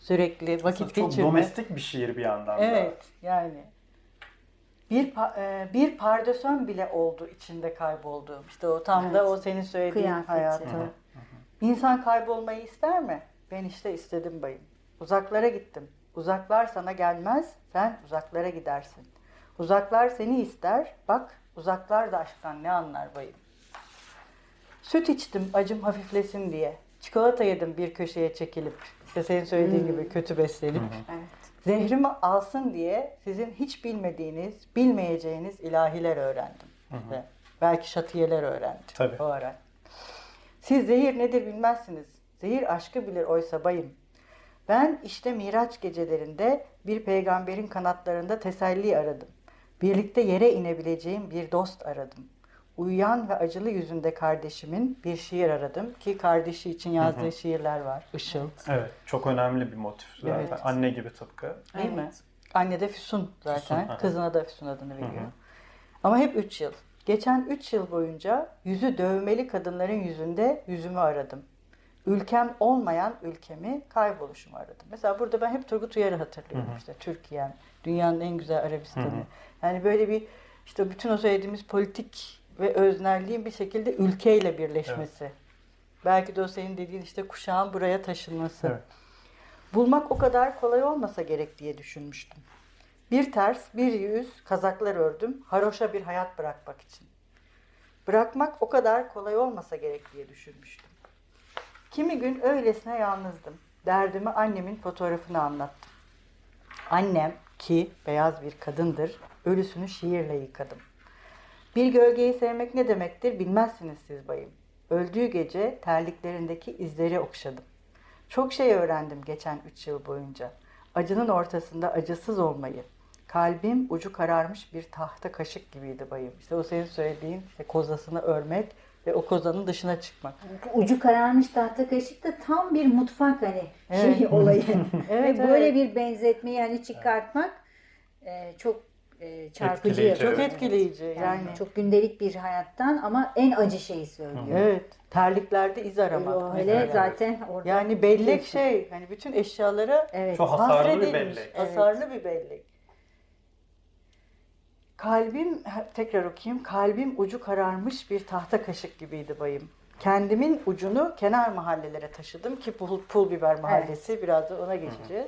[SPEAKER 2] sürekli vakit
[SPEAKER 3] Aslında çok
[SPEAKER 2] geçirmek.
[SPEAKER 3] domestik bir şiir bir yandan da.
[SPEAKER 2] Evet yani bir e, bir pardösön bile oldu içinde kaybolduğum. İşte o tam da
[SPEAKER 1] Evet.
[SPEAKER 2] o senin söylediğin
[SPEAKER 1] Kıyafeti.
[SPEAKER 2] hayatı. İnsan kaybolmayı ister mi? Ben işte istedim bayım. Uzaklara gittim. Uzaklar sana gelmez, sen uzaklara gidersin. Uzaklar seni ister, bak uzaklar da aşktan ne anlar bayım. Süt içtim acım hafiflesin diye. Çikolata yedim bir köşeye çekilip. İşte senin söylediğin gibi kötü beslenip.
[SPEAKER 1] Evet.
[SPEAKER 2] Zehrimi alsın diye sizin hiç bilmediğiniz, bilmeyeceğiniz ilahiler öğrendim. Ve belki şatiyeler öğrendim
[SPEAKER 3] Tabii.
[SPEAKER 2] o ara. Siz zehir nedir bilmezsiniz. Zehir aşkı bilir oysa bayım. Ben işte Miraç gecelerinde bir peygamberin kanatlarında teselli aradım. Birlikte yere inebileceğim bir dost aradım. Uyuyan ve acılı yüzünde kardeşimin bir şiir aradım ki kardeşi için yazdığı şiirler var. Işıl.
[SPEAKER 3] Evet, çok önemli bir motif zaten.
[SPEAKER 2] Evet.
[SPEAKER 3] Anne gibi tıpkı.
[SPEAKER 2] Değil mi? Anne de Füsun zaten.
[SPEAKER 3] Füsun.
[SPEAKER 2] Kızına da Füsun adını veriyor. Ama hep 3 yıl. Geçen 3 yıl boyunca yüzü dövmeli kadınların yüzünde yüzümü aradım. Ülkem olmayan ülkemi kayboluşumu aradım. Mesela burada ben hep Turgut Uyar'ı hatırlıyorum. işte Türkiye'm, dünyanın en güzel Arabistan'ı. Yani böyle bir işte bütün o söylediğimiz politik ve öznelliğin bir şekilde ülkeyle birleşmesi. Belki de o senin dediğin işte kuşağın buraya taşınması.
[SPEAKER 3] Evet.
[SPEAKER 2] Bulmak o kadar kolay olmasa gerek diye düşünmüştüm. Bir ters, bir yüz kazaklar ördüm, haroşa bir hayat bırakmak için. Bırakmak o kadar kolay olmasa gerek diye düşünmüştüm. Kimi gün öylesine yalnızdım. Derdimi annemin fotoğrafını anlattım. Annem ki beyaz bir kadındır, ölüsünü şiirle yıkadım. Bir gölgeyi sevmek ne demektir bilmezsiniz siz bayım. Öldüğü gece terliklerindeki izleri okşadım. Çok şey öğrendim geçen üç yıl boyunca. Acının ortasında acısız olmayı. Kalbim ucu kararmış bir tahta kaşık gibiydi bayım. İşte o senin söylediğin işte kozasını örmek ve o kozanın dışına çıkmak.
[SPEAKER 1] Ucu kararmış tahta kaşık da tam bir mutfak hani
[SPEAKER 2] Evet.
[SPEAKER 1] şey olayı. *laughs*
[SPEAKER 2] Evet,
[SPEAKER 1] Ve böyle
[SPEAKER 2] evet.
[SPEAKER 1] bir benzetmeyi yani çıkartmak e, çok e, çarpıcı.
[SPEAKER 3] Etkileyici,
[SPEAKER 2] Çok
[SPEAKER 3] Evet.
[SPEAKER 2] etkileyici.
[SPEAKER 1] Yani,
[SPEAKER 2] Yani,
[SPEAKER 1] çok gündelik bir hayattan ama en acı şeyi söylüyor.
[SPEAKER 2] evet. Terliklerde iz aramak.
[SPEAKER 1] Öyle
[SPEAKER 2] mesela.
[SPEAKER 1] zaten orada.
[SPEAKER 2] Yani bellek
[SPEAKER 1] biliyorsun.
[SPEAKER 2] şey, hani bütün eşyalara
[SPEAKER 1] Evet.
[SPEAKER 3] Çok hasarlı bir bellek.
[SPEAKER 2] Hasarlı bir bellek. Kalbim, tekrar okuyayım. Kalbim ucu kararmış bir tahta kaşık gibiydi bayım. kendimin ucunu kenar mahallelere taşıdım ki pul, pul biber mahallesi evet. biraz da ona geçeceğiz.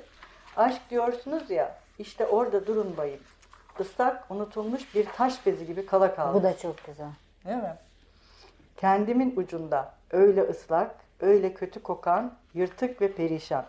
[SPEAKER 2] Aşk diyorsunuz ya işte orada durun bayım. Islak unutulmuş bir taş bezi gibi kala kaldı.
[SPEAKER 1] Bu da çok güzel.
[SPEAKER 2] Değil mi? Kendimin ucunda öyle ıslak, öyle kötü kokan, yırtık ve perişan.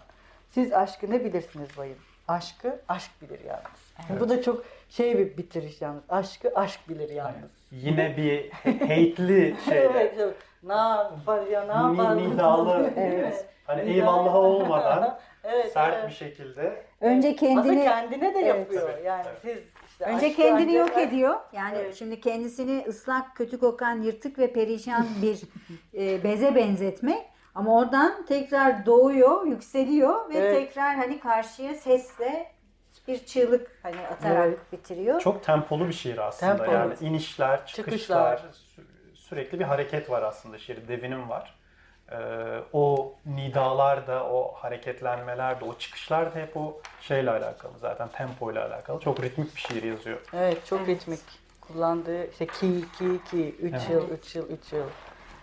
[SPEAKER 2] Siz aşkı ne bilirsiniz bayım? Aşkı aşk bilir yalnız. Evet. Bu da çok şey bir bitiriş yalnız. Aşkı aşk bilir yalnız.
[SPEAKER 3] Yine bir hate'li şey.
[SPEAKER 2] evet, evet. Ne yapar ya ne yapar?
[SPEAKER 3] Nidalı. *laughs* evet. Hani eyvallahı olmadan *laughs* evet, sert evet. bir şekilde.
[SPEAKER 1] Önce kendini
[SPEAKER 2] Aslında kendine de yapıyor. Evet, yani evet. siz
[SPEAKER 1] işte Önce kendini yok var. ediyor. Yani evet. şimdi kendisini ıslak, kötü kokan, yırtık ve perişan *laughs* bir e, beze benzetmek. Ama oradan tekrar doğuyor, yükseliyor ve evet. tekrar hani karşıya sesle bir çığlık hani atarak evet. bitiriyor.
[SPEAKER 3] Çok tempolu bir şiir aslında. Tempolu. Yani inişler, çıkışlar, çıkışlar, sürekli bir hareket var aslında şiir, devinim var. Ee, o nidalar da, o hareketlenmeler de, o çıkışlar da hep o şeyle alakalı zaten tempo ile alakalı. Çok ritmik bir şiir yazıyor.
[SPEAKER 2] Evet, çok evet. ritmik. Kullandığı işte ki, ki, ki, 3 evet. yıl, 3 yıl, 3 yıl.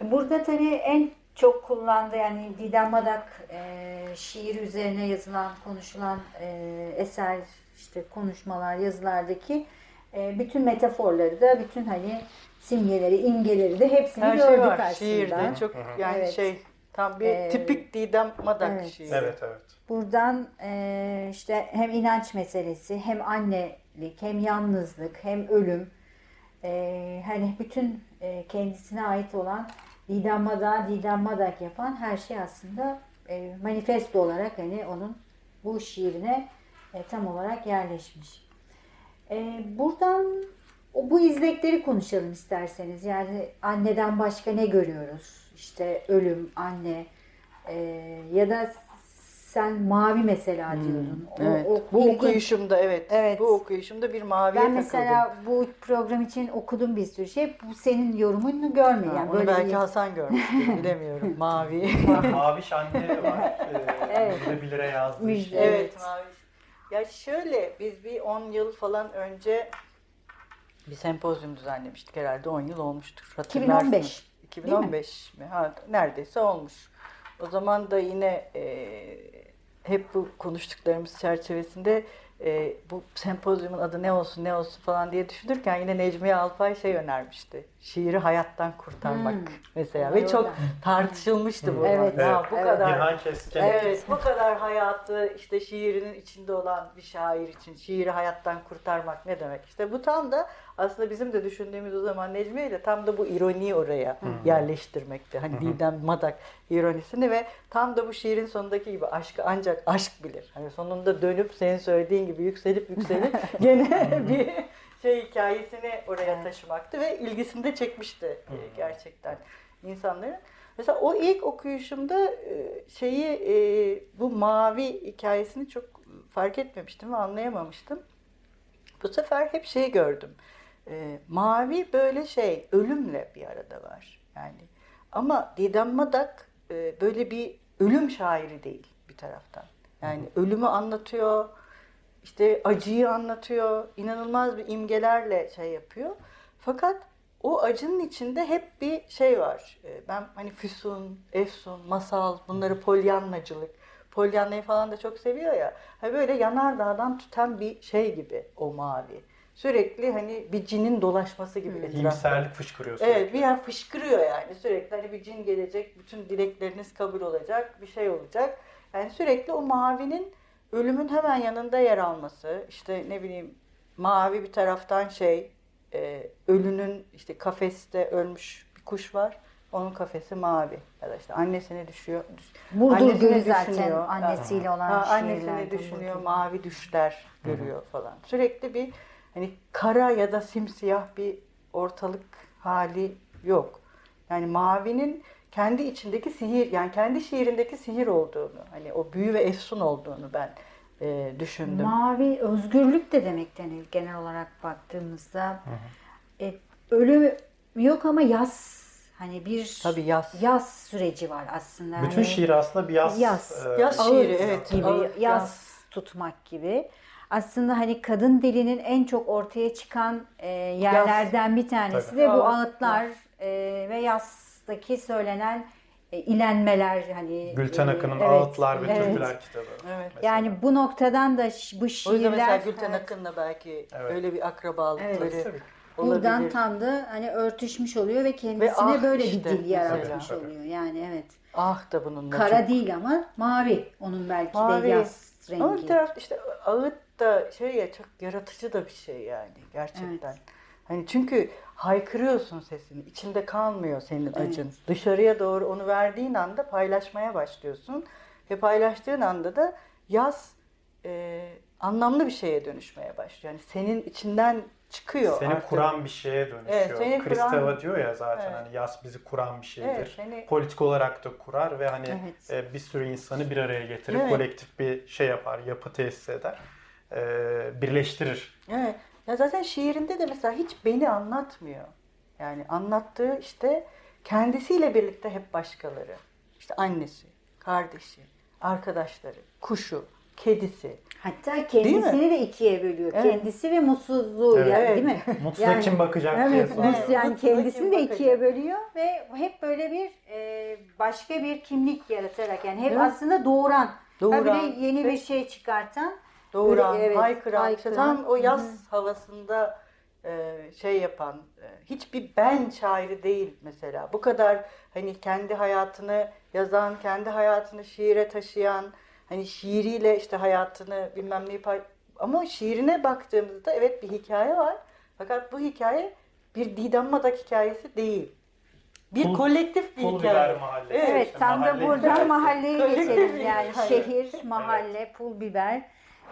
[SPEAKER 1] Burada tabii en çok kullandığı yani Didem Madak e, şiir üzerine yazılan, konuşulan e, eser, işte konuşmalar, yazılardaki e, bütün metaforları da, bütün hani simgeleri, imgeleri de hepsini Her şey gördük şey var. aslında.
[SPEAKER 2] Şiirde çok yani evet. şey tam bir ee, tipik Didem Madak
[SPEAKER 3] evet.
[SPEAKER 2] şiiri.
[SPEAKER 3] Evet evet.
[SPEAKER 1] Buradan e, işte hem inanç meselesi, hem annelik, hem yalnızlık, hem ölüm, e, hani bütün e, kendisine ait olan Didem Madak, Didem Madak yapan her şey aslında e, manifesto olarak hani onun bu şiirine e, tam olarak yerleşmiş. E, buradan o, bu izlekleri konuşalım isterseniz. Yani anneden başka ne görüyoruz? İşte ölüm, anne e, ya da sen mavi mesela hmm, diyordun.
[SPEAKER 2] Hmm, evet. O, bu ilginç. okuyuşumda evet. evet. Bu okuyuşumda bir maviye
[SPEAKER 1] Ben mesela takıldım. bu program için okudum bir sürü şey. Bu senin yorumunu görmeyen.
[SPEAKER 2] Ha, onu böyle belki bir... Hasan görmüştür. *laughs* bilemiyorum. mavi.
[SPEAKER 3] mavi şantiye var. Ee, evet. Bir lira yazdı.
[SPEAKER 2] Evet. evet. Mavi. Ya şöyle biz bir 10 yıl falan önce bir sempozyum düzenlemiştik herhalde 10 yıl olmuştur.
[SPEAKER 1] 2015.
[SPEAKER 2] 2015 mi? Ha, neredeyse olmuş. O zaman da yine e, hep bu konuştuklarımız çerçevesinde e, bu sempozyumun adı ne olsun ne olsun falan diye düşünürken yine Necmiye Alpay şey önermişti. Şiiri hayattan kurtarmak hmm. mesela Ay ve çok oradan. tartışılmıştı bu.
[SPEAKER 1] Evet,
[SPEAKER 2] ha, bu
[SPEAKER 3] evet.
[SPEAKER 2] kadar. Evet, bu kadar hayatı işte şiirinin içinde olan bir şair için şiiri hayattan kurtarmak ne demek? İşte bu tam da aslında bizim de düşündüğümüz o zaman Necmiye ile tam da bu ironiyi oraya hmm. yerleştirmekti. Hani hmm. Didem Madak ironisini ve tam da bu şiirin sonundaki gibi aşkı ancak aşk bilir. Hani sonunda dönüp senin söylediğin gibi yükselip yükselip *laughs* gene *laughs* bir şey hikayesini oraya taşımaktı ve ilgisini de çekmişti e, gerçekten insanların. Mesela o ilk okuyuşumda e, şeyi e, bu mavi hikayesini çok fark etmemiştim ve anlayamamıştım. Bu sefer hep şey gördüm. Mavi böyle şey ölümle bir arada var. Yani ama Didem Madak böyle bir ölüm şairi değil bir taraftan. Yani ölümü anlatıyor, işte acıyı anlatıyor, inanılmaz bir imgelerle şey yapıyor. Fakat o acının içinde hep bir şey var. Ee, ben hani füsun, efsun, masal, bunları polyanlacılık, polyanlayı falan da çok seviyor ya. Hani böyle yanardağdan tutan bir şey gibi o mavi. Sürekli hani bir cinin dolaşması gibi hmm.
[SPEAKER 3] İyimserlik fışkırıyor
[SPEAKER 2] sürekli. Evet bir yer fışkırıyor yani sürekli hani bir cin gelecek, bütün dilekleriniz kabul olacak, bir şey olacak. Yani sürekli o mavinin ölümün hemen yanında yer alması, işte ne bileyim mavi bir taraftan şey, e, ölünün işte kafeste ölmüş bir kuş var. Onun kafesi mavi. Ya da işte annesine düşüyor.
[SPEAKER 1] Burdur Gölü zaten annesiyle olan ha,
[SPEAKER 2] Annesini düşünüyor, Burdur. mavi düşler görüyor Hı-hı. falan. Sürekli bir hani kara ya da simsiyah bir ortalık hali yok. Yani mavinin kendi içindeki sihir yani kendi şiirindeki sihir olduğunu hani o büyü ve efsun olduğunu ben e, düşündüm.
[SPEAKER 1] Mavi özgürlük de demek denir genel olarak baktığımızda. Hı hı. E, ölüm yok ama yaz hani bir
[SPEAKER 2] Tabii yaz.
[SPEAKER 1] yaz süreci var aslında.
[SPEAKER 3] Bütün hani, şiir aslında bir yaz.
[SPEAKER 1] Yaz,
[SPEAKER 2] e, yaz şiiri evet.
[SPEAKER 1] Gibi, ağır, yaz, yaz tutmak gibi. Aslında hani kadın dilinin en çok ortaya çıkan e, yerlerden yaz. bir tanesi Tabii. de bu ağıtlar e, ve yaz Yas'taki söylenen e, ilenmeler hani
[SPEAKER 3] Gülten
[SPEAKER 1] e,
[SPEAKER 3] Akın'ın
[SPEAKER 1] evet,
[SPEAKER 3] Ağıtlar ve
[SPEAKER 1] evet.
[SPEAKER 3] Türküler kitabı.
[SPEAKER 2] Evet.
[SPEAKER 3] mesela.
[SPEAKER 1] Yani bu noktadan da bu
[SPEAKER 2] O
[SPEAKER 1] şiirler
[SPEAKER 2] yüzden mesela Gülten
[SPEAKER 1] evet,
[SPEAKER 2] Akın'la belki
[SPEAKER 3] Evet.
[SPEAKER 2] öyle bir akrabalıkları
[SPEAKER 1] Evet.
[SPEAKER 3] Tabii.
[SPEAKER 1] buradan tam da hani örtüşmüş oluyor ve kendisine
[SPEAKER 2] ah
[SPEAKER 1] böyle
[SPEAKER 2] işte,
[SPEAKER 1] bir dil yaratmış
[SPEAKER 3] mesela.
[SPEAKER 1] oluyor. Yani evet.
[SPEAKER 2] Ah da bununla
[SPEAKER 1] Kara
[SPEAKER 2] çok-
[SPEAKER 1] değil ama mavi onun belki
[SPEAKER 2] Mavi.
[SPEAKER 1] de yaz rengi.
[SPEAKER 2] Ama bir tarafta işte ağıt da şey ya çok yaratıcı da bir şey yani gerçekten. Hani çünkü haykırıyorsun sesini. içinde kalmıyor senin acın. Dışarıya doğru onu verdiğin anda paylaşmaya başlıyorsun. Ve paylaştığın anda da yaz e, anlamlı bir şeye dönüşmeye başlıyor. Yani senin içinden çıkıyor
[SPEAKER 3] Seni
[SPEAKER 2] artık.
[SPEAKER 3] kuran bir şeye dönüşüyor.
[SPEAKER 2] Evet, seni kuran-
[SPEAKER 3] Kristeva diyor ya zaten
[SPEAKER 2] Evet.
[SPEAKER 3] hani yas bizi kuran bir şeydir.
[SPEAKER 2] Evet, seni-
[SPEAKER 3] Politik olarak da kurar ve hani
[SPEAKER 1] Evet.
[SPEAKER 3] e, bir sürü insanı bir araya getirir,
[SPEAKER 2] Evet.
[SPEAKER 3] kolektif bir şey yapar, yapı tesis eder, e, birleştirir.
[SPEAKER 2] Evet. Ya zaten şiirinde de mesela hiç beni anlatmıyor. Yani anlattığı işte kendisiyle birlikte hep başkaları. İşte annesi, kardeşi, arkadaşları, kuşu, kedisi.
[SPEAKER 1] Hatta kendisini de ikiye bölüyor.
[SPEAKER 2] Evet.
[SPEAKER 1] Kendisi ve mutsuzluğu
[SPEAKER 3] Evet.
[SPEAKER 1] yani değil mi?
[SPEAKER 3] Mutsuza kim bakacak diye
[SPEAKER 1] Evet,
[SPEAKER 3] soruyor.
[SPEAKER 1] mus- yani kendisini de ikiye
[SPEAKER 2] bakacak?
[SPEAKER 1] bölüyor ve hep böyle bir e, başka bir kimlik yaratarak yani hep
[SPEAKER 2] Evet.
[SPEAKER 1] aslında doğuran,
[SPEAKER 2] Doğuran
[SPEAKER 1] Tabii de yeni
[SPEAKER 2] ve-
[SPEAKER 1] bir şey çıkartan
[SPEAKER 2] Doğuran,
[SPEAKER 1] Böyle, evet,
[SPEAKER 2] haykıran, işte
[SPEAKER 1] haykıran.
[SPEAKER 2] tam o yaz havasında e, şey yapan, e, hiçbir ben şairi değil mesela. Bu kadar hani kendi hayatını yazan, kendi hayatını şiire taşıyan, hani şiiriyle işte hayatını bilmem neyi pay... Ama şiirine baktığımızda evet bir hikaye var. Fakat bu hikaye bir Didem Madak hikayesi değil. Bir
[SPEAKER 3] Pul-
[SPEAKER 2] kolektif bir
[SPEAKER 3] Pul
[SPEAKER 2] hikaye.
[SPEAKER 3] biber mahallesi.
[SPEAKER 2] Evet,
[SPEAKER 1] Evet,
[SPEAKER 3] işte
[SPEAKER 1] tam da buradan mahalleye geçelim. Yani şehir, mahalle, pul biber.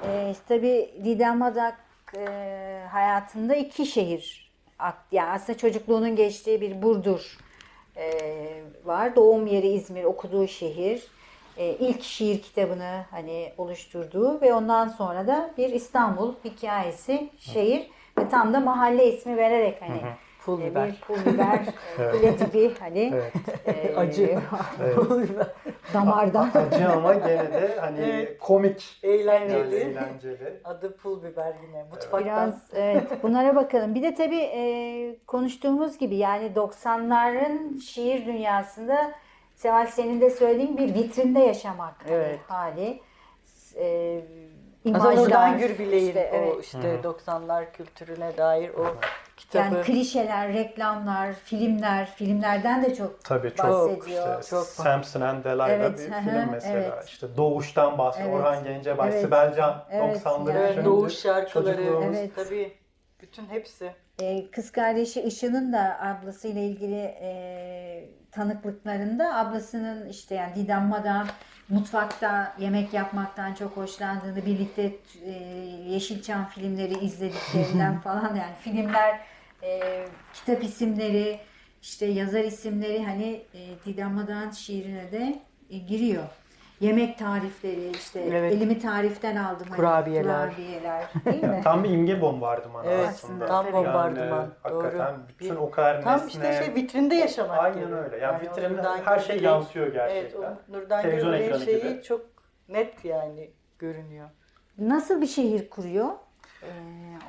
[SPEAKER 1] Ee, işte tabii Didem Madak e, hayatında iki şehir. Yani aslında çocukluğunun geçtiği bir Burdur e, var. Doğum yeri İzmir, okuduğu şehir. E, ilk şiir kitabını hani oluşturduğu ve ondan sonra da bir İstanbul hikayesi şehir ve tam da mahalle ismi vererek hani
[SPEAKER 2] Pul biber.
[SPEAKER 1] bir pul biber, e, kule dibi hani
[SPEAKER 3] Evet.
[SPEAKER 1] e, *laughs*
[SPEAKER 2] Acı. *laughs* Pul biber.
[SPEAKER 1] damardan.
[SPEAKER 3] Acı ama gene de hani
[SPEAKER 2] Evet.
[SPEAKER 3] komik. Yani
[SPEAKER 2] Eğlenceli.
[SPEAKER 3] eğlenceli.
[SPEAKER 2] Adı pul biber yine. Mutfaktan.
[SPEAKER 1] Biraz evet bunlara bakalım. Bir de tabii e, konuştuğumuz gibi yani 90'ların şiir dünyasında Seval senin de söylediğin bir vitrinde yaşamak hani
[SPEAKER 2] Evet.
[SPEAKER 1] hali. E,
[SPEAKER 2] Aslında
[SPEAKER 1] imajlar,
[SPEAKER 2] Nurdan Gürbilek'in
[SPEAKER 1] işte,
[SPEAKER 2] o
[SPEAKER 1] evet.
[SPEAKER 2] işte 90'lar kültürüne dair o kitabı.
[SPEAKER 1] Yani klişeler, reklamlar, filmler, filmlerden de çok
[SPEAKER 3] Tabii çok
[SPEAKER 1] bahsediyor.
[SPEAKER 3] işte
[SPEAKER 2] Çok.
[SPEAKER 3] Samson and Delilah
[SPEAKER 1] Evet,
[SPEAKER 3] bir
[SPEAKER 1] hı
[SPEAKER 3] film mesela.
[SPEAKER 1] evet.
[SPEAKER 3] İşte Doğuş'tan bahsediyor.
[SPEAKER 1] Evet.
[SPEAKER 3] Orhan Gencebay,
[SPEAKER 1] Evet.
[SPEAKER 3] Sibel Can
[SPEAKER 1] Evet,
[SPEAKER 3] 90'ların
[SPEAKER 1] yani.
[SPEAKER 2] Doğuş şarkıları.
[SPEAKER 1] Evet.
[SPEAKER 2] Tabii. Bütün hepsi.
[SPEAKER 1] E, kız kardeşi Işın'ın da ablasıyla ilgili e, tanıklıklarında ablasının işte yani Didem Madan mutfakta yemek yapmaktan çok hoşlandığını birlikte e, Yeşilçam filmleri izlediklerinden *laughs* falan yani filmler e, kitap isimleri işte yazar isimleri hani e, Didem Madan şiirine de e, giriyor. Yemek tarifleri işte
[SPEAKER 2] Evet.
[SPEAKER 1] elimi tariften aldım. hani,
[SPEAKER 2] Kurabiyeler.
[SPEAKER 1] kurabiyeler *laughs* değil mi?
[SPEAKER 3] Tam bir imge bombardımanı
[SPEAKER 2] Evet,
[SPEAKER 3] aslında.
[SPEAKER 2] tam
[SPEAKER 1] tabii.
[SPEAKER 2] bombardıman.
[SPEAKER 3] hakikaten
[SPEAKER 2] Doğru.
[SPEAKER 3] bütün o kadar
[SPEAKER 2] Tam
[SPEAKER 3] nesne.
[SPEAKER 2] işte şey vitrinde yaşamak
[SPEAKER 3] Aynen
[SPEAKER 2] gibi.
[SPEAKER 3] öyle. Yani,
[SPEAKER 2] o
[SPEAKER 3] vitrinde her şey
[SPEAKER 2] Gürbilek-
[SPEAKER 3] yansıyor
[SPEAKER 2] Evet,
[SPEAKER 3] gerçekten.
[SPEAKER 2] o Nurdan
[SPEAKER 3] ekranı
[SPEAKER 2] şeyi
[SPEAKER 3] gibi.
[SPEAKER 2] çok net yani görünüyor.
[SPEAKER 1] Nasıl bir şehir kuruyor? Ee,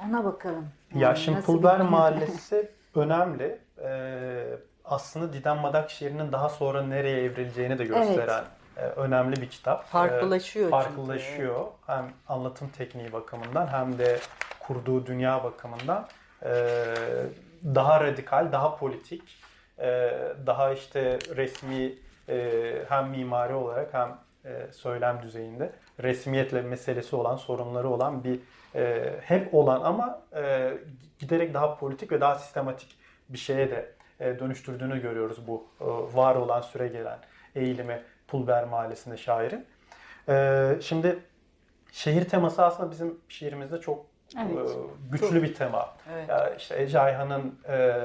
[SPEAKER 1] ona bakalım.
[SPEAKER 3] Ya
[SPEAKER 1] Yani
[SPEAKER 3] şimdi
[SPEAKER 1] nasıl bir-
[SPEAKER 3] Pulver Mahallesi *laughs* önemli. Ee, aslında Didem Madak şiirinin daha sonra nereye evrileceğini de gösteren e, önemli bir kitap.
[SPEAKER 2] Farklılaşıyor çünkü,
[SPEAKER 3] Farklılaşıyor. Hem anlatım tekniği bakımından hem de kurduğu dünya bakımından Ee, daha radikal, daha politik, e, daha işte resmi e, hem mimari olarak hem e, söylem düzeyinde resmiyetle meselesi olan, sorunları olan bir e, hep olan ama e, giderek daha politik ve daha sistematik bir şeye de e, dönüştürdüğünü görüyoruz bu e, var olan süre gelen eğilimi Pulver Mahallesi'nde şairin. E, şimdi şehir teması aslında bizim şiirimizde çok
[SPEAKER 1] Evet.
[SPEAKER 3] e, güçlü bir tema.
[SPEAKER 2] Evet.
[SPEAKER 3] Ya işte Ece Ayhan'ın e,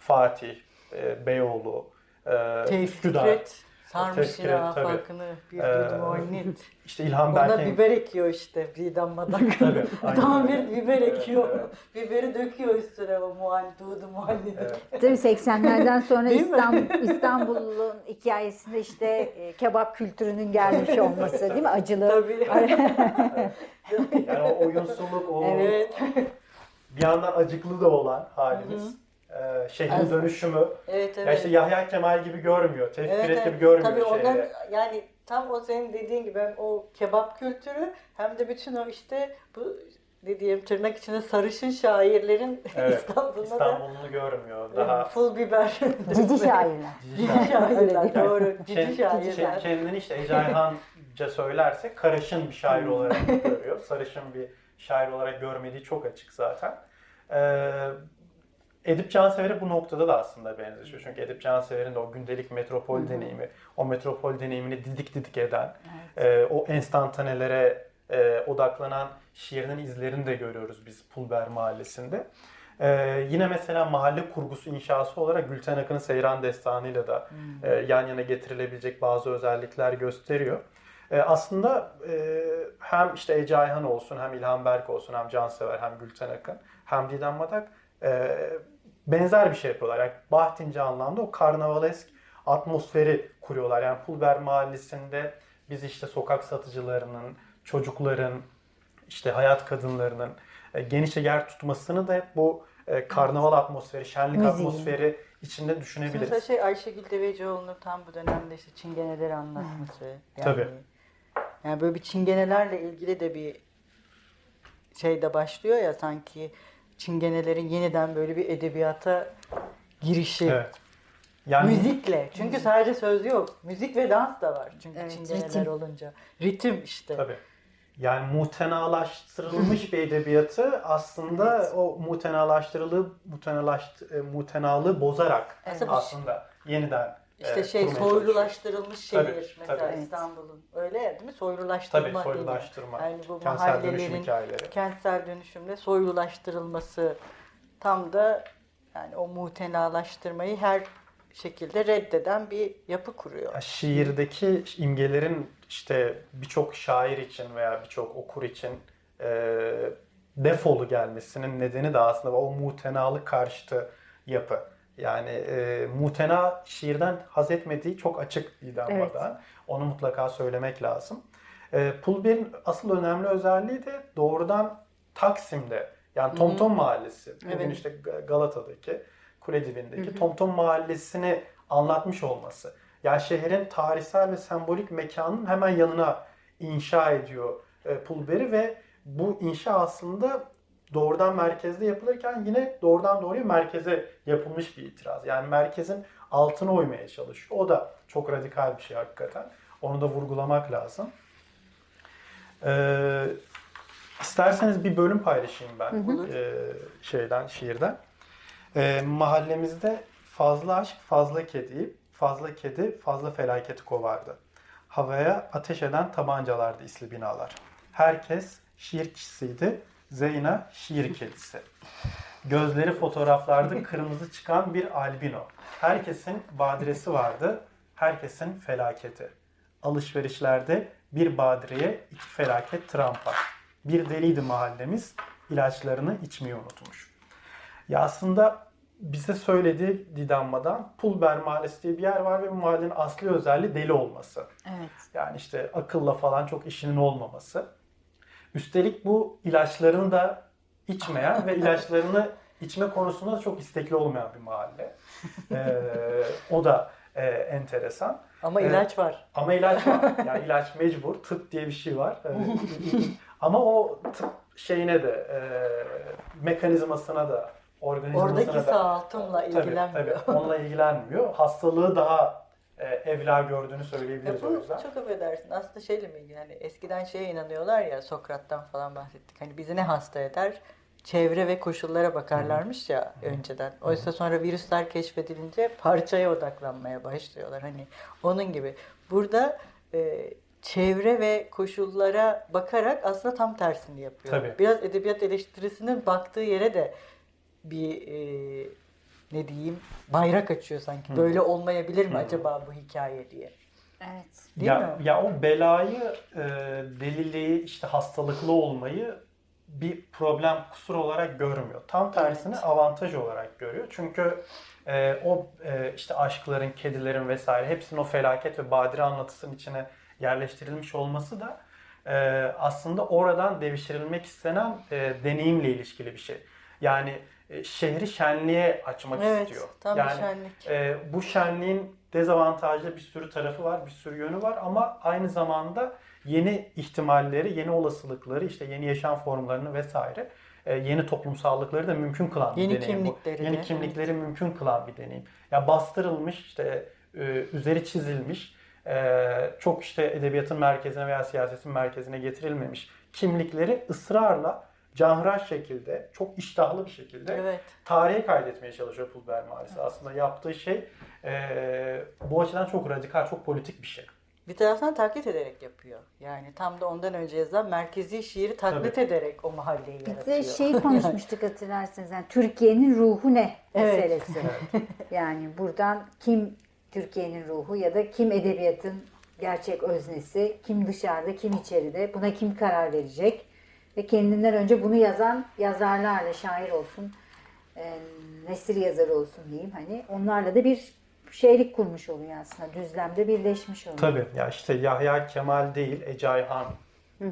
[SPEAKER 3] Fatih, e, Beyoğlu, e, Üsküdar,
[SPEAKER 2] Tevfikret sarmış
[SPEAKER 3] Tevfikret,
[SPEAKER 2] yine bir
[SPEAKER 3] Ee,
[SPEAKER 2] duydum oynet.
[SPEAKER 3] işte İlhan
[SPEAKER 2] Ona
[SPEAKER 3] Berk'in
[SPEAKER 2] biber ekiyor işte Didem Madak. *laughs*
[SPEAKER 3] Tabii, *laughs*
[SPEAKER 2] Tam bir biber ekiyor.
[SPEAKER 3] Evet,
[SPEAKER 2] Biberi döküyor üstüne o muhalli, Dudu muhalli.
[SPEAKER 3] Evet.
[SPEAKER 1] Tabii 80'lerden sonra? İstanbul, İstanbul'un hikayesinde işte e, kebap kültürünün gelmiş olması değil mi? Acılı.
[SPEAKER 2] Tabii. *laughs*
[SPEAKER 3] Yani o oyunsuluk, o
[SPEAKER 2] Evet.
[SPEAKER 3] bir yandan acıklı da olan halimiz. E, şehrin dönüşümü.
[SPEAKER 2] Evet, evet.
[SPEAKER 3] Ya işte Yahya Kemal gibi görmüyor, Tevfik
[SPEAKER 2] evet,
[SPEAKER 3] evet,
[SPEAKER 2] gibi
[SPEAKER 3] görmüyor
[SPEAKER 2] Tabii
[SPEAKER 3] şehri.
[SPEAKER 2] onlar yani tam o senin dediğin gibi hem o kebap kültürü hem de bütün o işte bu dediğim tırnak içinde sarışın şairlerin *laughs*
[SPEAKER 3] evet,
[SPEAKER 2] İstanbul'da
[SPEAKER 3] İstanbul'unu
[SPEAKER 2] da
[SPEAKER 3] görmüyor. Daha
[SPEAKER 2] full biber.
[SPEAKER 1] Cici şairler.
[SPEAKER 2] Cici şairler doğru. Cici şairler.
[SPEAKER 3] Kendini işte Ece Ayhanca söylerse karışın bir şair
[SPEAKER 2] Hmm.
[SPEAKER 3] olarak görüyor. *laughs* Sarışın bir şair olarak görmediği çok açık zaten. Ee, Edip Cansever'e bu noktada da aslında benzeşiyor. Çünkü Edip Cansever'in de o gündelik metropol deneyimi, o metropol deneyimini didik didik eden, e, o enstantanelere e, odaklanan şiirinin izlerini de görüyoruz biz Pulber Mahallesi'nde. Ee, yine mesela mahalle kurgusu inşası olarak Gülten Akın'ın Seyran Destanı'yla da e, yan yana getirilebilecek bazı özellikler gösteriyor. E, aslında e, hem işte Ece Ayhan olsun, hem İlhan Berk olsun, hem Cansever, hem Gülten Akın, hem Didem Madak e, benzer bir şey yapıyorlar. Yani Bahtince anlamda o karnavalesk atmosferi kuruyorlar. Yani Pulber Mahallesi'nde biz işte sokak satıcılarının, çocukların, işte hayat kadınlarının e, genişçe yer tutmasını da hep bu e, karnaval atmosferi, şenlik
[SPEAKER 1] Müziği.
[SPEAKER 3] atmosferi içinde düşünebiliriz.
[SPEAKER 2] Mesela şey Ayşegül Devecioğlu'nun tam bu dönemde işte çingeneleri anlatması. Yani,
[SPEAKER 3] Tabii.
[SPEAKER 2] Yani böyle bir çingenelerle ilgili de bir şey de başlıyor ya sanki çingenelerin yeniden böyle bir edebiyata girişi.
[SPEAKER 3] Evet. Yani
[SPEAKER 2] Müzikle. Çünkü sadece söz yok. Müzik ve dans da var. Çünkü
[SPEAKER 1] Evet,
[SPEAKER 2] çingeneler
[SPEAKER 1] ritim.
[SPEAKER 2] olunca. Ritim işte.
[SPEAKER 3] Tabii. Yani mutenalaştırılmış *laughs* bir edebiyatı aslında o mutenalaştırılığı mutenalaşt, e, mutenalığı bozarak
[SPEAKER 2] Evet.
[SPEAKER 3] aslında yeniden
[SPEAKER 2] İşte şey soylulaştırılmış şehir
[SPEAKER 3] Tabii,
[SPEAKER 2] mesela
[SPEAKER 3] tabii.
[SPEAKER 2] İstanbul'un. Öyle değil mi? Soylulaştırma
[SPEAKER 3] Tabii
[SPEAKER 2] deniyor.
[SPEAKER 3] soylulaştırma.
[SPEAKER 2] Yani bu
[SPEAKER 3] kentsel dönüşüm
[SPEAKER 2] mahallelerin
[SPEAKER 3] hikayeleri.
[SPEAKER 2] kentsel dönüşümle soylulaştırılması tam da yani o mutenalaştırmayı her şekilde reddeden bir yapı kuruyor.
[SPEAKER 3] Ya şiirdeki imgelerin işte birçok şair için veya birçok okur için e, defolu gelmesinin nedeni de aslında o mutenalık karşıtı yapı. Yani e, mutena şiirden haz etmediği çok açık Didem
[SPEAKER 1] Evet.
[SPEAKER 3] Onu mutlaka söylemek lazım. E, Pulber'in asıl önemli özelliği de doğrudan Taksim'de yani Tomtom Mahallesi. Bugün
[SPEAKER 2] Evet.
[SPEAKER 3] işte Galata'daki kule dibindeki Tomtom Mahallesi'ni anlatmış olması. Yani şehrin tarihsel ve sembolik mekanın hemen yanına inşa ediyor e, Pulber'i ve bu inşa aslında doğrudan merkezde yapılırken yine doğrudan doğruya merkeze yapılmış bir itiraz. Yani merkezin altına oymaya çalışıyor. O da çok radikal bir şey hakikaten. Onu da vurgulamak lazım. Ee, isterseniz bir bölüm paylaşayım ben e, şeyden, şiirden. E, mahallemizde fazla aşk, fazla kedi, fazla kedi, fazla felaketi kovardı. Havaya ateş eden tabancalardı isli binalar. Herkes şiir kişisiydi. Zeyna şiir kedisi. Gözleri fotoğraflarda kırmızı çıkan bir albino. Herkesin badiresi vardı. Herkesin felaketi. Alışverişlerde bir badireye iki felaket trampa. Bir deliydi mahallemiz. ilaçlarını içmeyi unutmuş. Ya aslında bize söyledi Didammadan Pulber Mahallesi diye bir yer var ve bu mahallenin asli özelliği deli olması.
[SPEAKER 1] Evet.
[SPEAKER 3] Yani işte akılla falan çok işinin olmaması. Üstelik bu ilaçlarını da içmeyen ve *laughs* ilaçlarını içme konusunda da çok istekli olmayan bir mahalle. Ee, o da e, enteresan.
[SPEAKER 2] Ama
[SPEAKER 3] Evet.
[SPEAKER 2] ilaç var.
[SPEAKER 3] Ama ilaç var. Yani ilaç mecbur. Tıp diye bir şey var. Ee, *laughs* Ama o tıp şeyine de e, mekanizmasına da organizmasına
[SPEAKER 2] Oradaki
[SPEAKER 3] da
[SPEAKER 2] sağaltımla
[SPEAKER 3] Tabii,
[SPEAKER 2] ilgilenmiyor.
[SPEAKER 3] tabii. Onunla ilgilenmiyor. Hastalığı daha evla gördüğünü söyleyebiliriz
[SPEAKER 2] Ya
[SPEAKER 3] o
[SPEAKER 2] bu
[SPEAKER 3] yüzden.
[SPEAKER 2] çok affedersin. Aslında şeyle mi ilgili? Hani eskiden şeye inanıyorlar ya Sokrat'tan falan bahsettik. Hani bizi ne hasta eder? Çevre ve koşullara bakarlarmış ya önceden. Oysa sonra virüsler keşfedilince parçaya odaklanmaya başlıyorlar. Hani onun gibi. Burada e, çevre ve koşullara bakarak aslında tam tersini yapıyor.
[SPEAKER 3] Tabii.
[SPEAKER 2] Biraz edebiyat eleştirisinin baktığı yere de bir e, ne diyeyim bayrak açıyor sanki. Böyle olmayabilir mi acaba bu hikaye diye.
[SPEAKER 1] Evet.
[SPEAKER 2] Değil
[SPEAKER 3] ya,
[SPEAKER 2] mi?
[SPEAKER 3] ya o belayı, e, deliliği, işte hastalıklı olmayı bir problem, kusur olarak görmüyor. Tam tersine avantaj olarak görüyor. Çünkü e, o e, işte aşkların, kedilerin vesaire hepsinin o felaket ve badire anlatısının içine yerleştirilmiş olması da e, aslında oradan devşirilmek istenen e, deneyimle ilişkili bir şey. Yani şehri şenliğe açmak
[SPEAKER 2] evet,
[SPEAKER 3] istiyor.
[SPEAKER 2] Tam
[SPEAKER 3] yani
[SPEAKER 2] şenlik.
[SPEAKER 3] E, bu şenliğin dezavantajlı bir sürü tarafı var, bir sürü yönü var ama aynı zamanda yeni ihtimalleri, yeni olasılıkları, işte yeni yaşam formlarını vesaire e, yeni toplumsallıkları da mümkün kılan
[SPEAKER 2] yeni
[SPEAKER 3] bir deneyim
[SPEAKER 2] kimlikleri.
[SPEAKER 3] Yeni kimlikleri mümkün kılan bir deneyim. Ya bastırılmış, işte e, üzeri çizilmiş, e, çok işte edebiyatın merkezine veya siyasetin merkezine getirilmemiş kimlikleri ısrarla canhıraş şekilde, çok iştahlı bir şekilde
[SPEAKER 2] evet.
[SPEAKER 3] tarihe kaydetmeye çalışıyor Pulver maalesef. Aslında yaptığı şey e, bu açıdan çok radikal, çok politik bir şey.
[SPEAKER 2] Bir taraftan taklit ederek yapıyor. Yani tam da ondan önce yazılan merkezi şiiri taklit
[SPEAKER 3] Tabii.
[SPEAKER 2] ederek o mahalleyi
[SPEAKER 1] Bir
[SPEAKER 2] yaratıyor.
[SPEAKER 1] de şey *laughs* konuşmuştuk hatırlarsanız. Yani Türkiye'nin ruhu ne
[SPEAKER 2] Evet.
[SPEAKER 1] meselesi. *laughs* yani buradan kim Türkiye'nin ruhu ya da kim edebiyatın gerçek öznesi, kim dışarıda, kim içeride, buna kim karar verecek? Ve kendinden önce bunu yazan yazarlarla şair olsun, e, nesil yazarı olsun diyeyim hani onlarla da bir şeylik kurmuş oluyor aslında. Düzlemde birleşmiş oluyor.
[SPEAKER 3] Tabii ya işte Yahya Kemal değil Ece Ayhan e,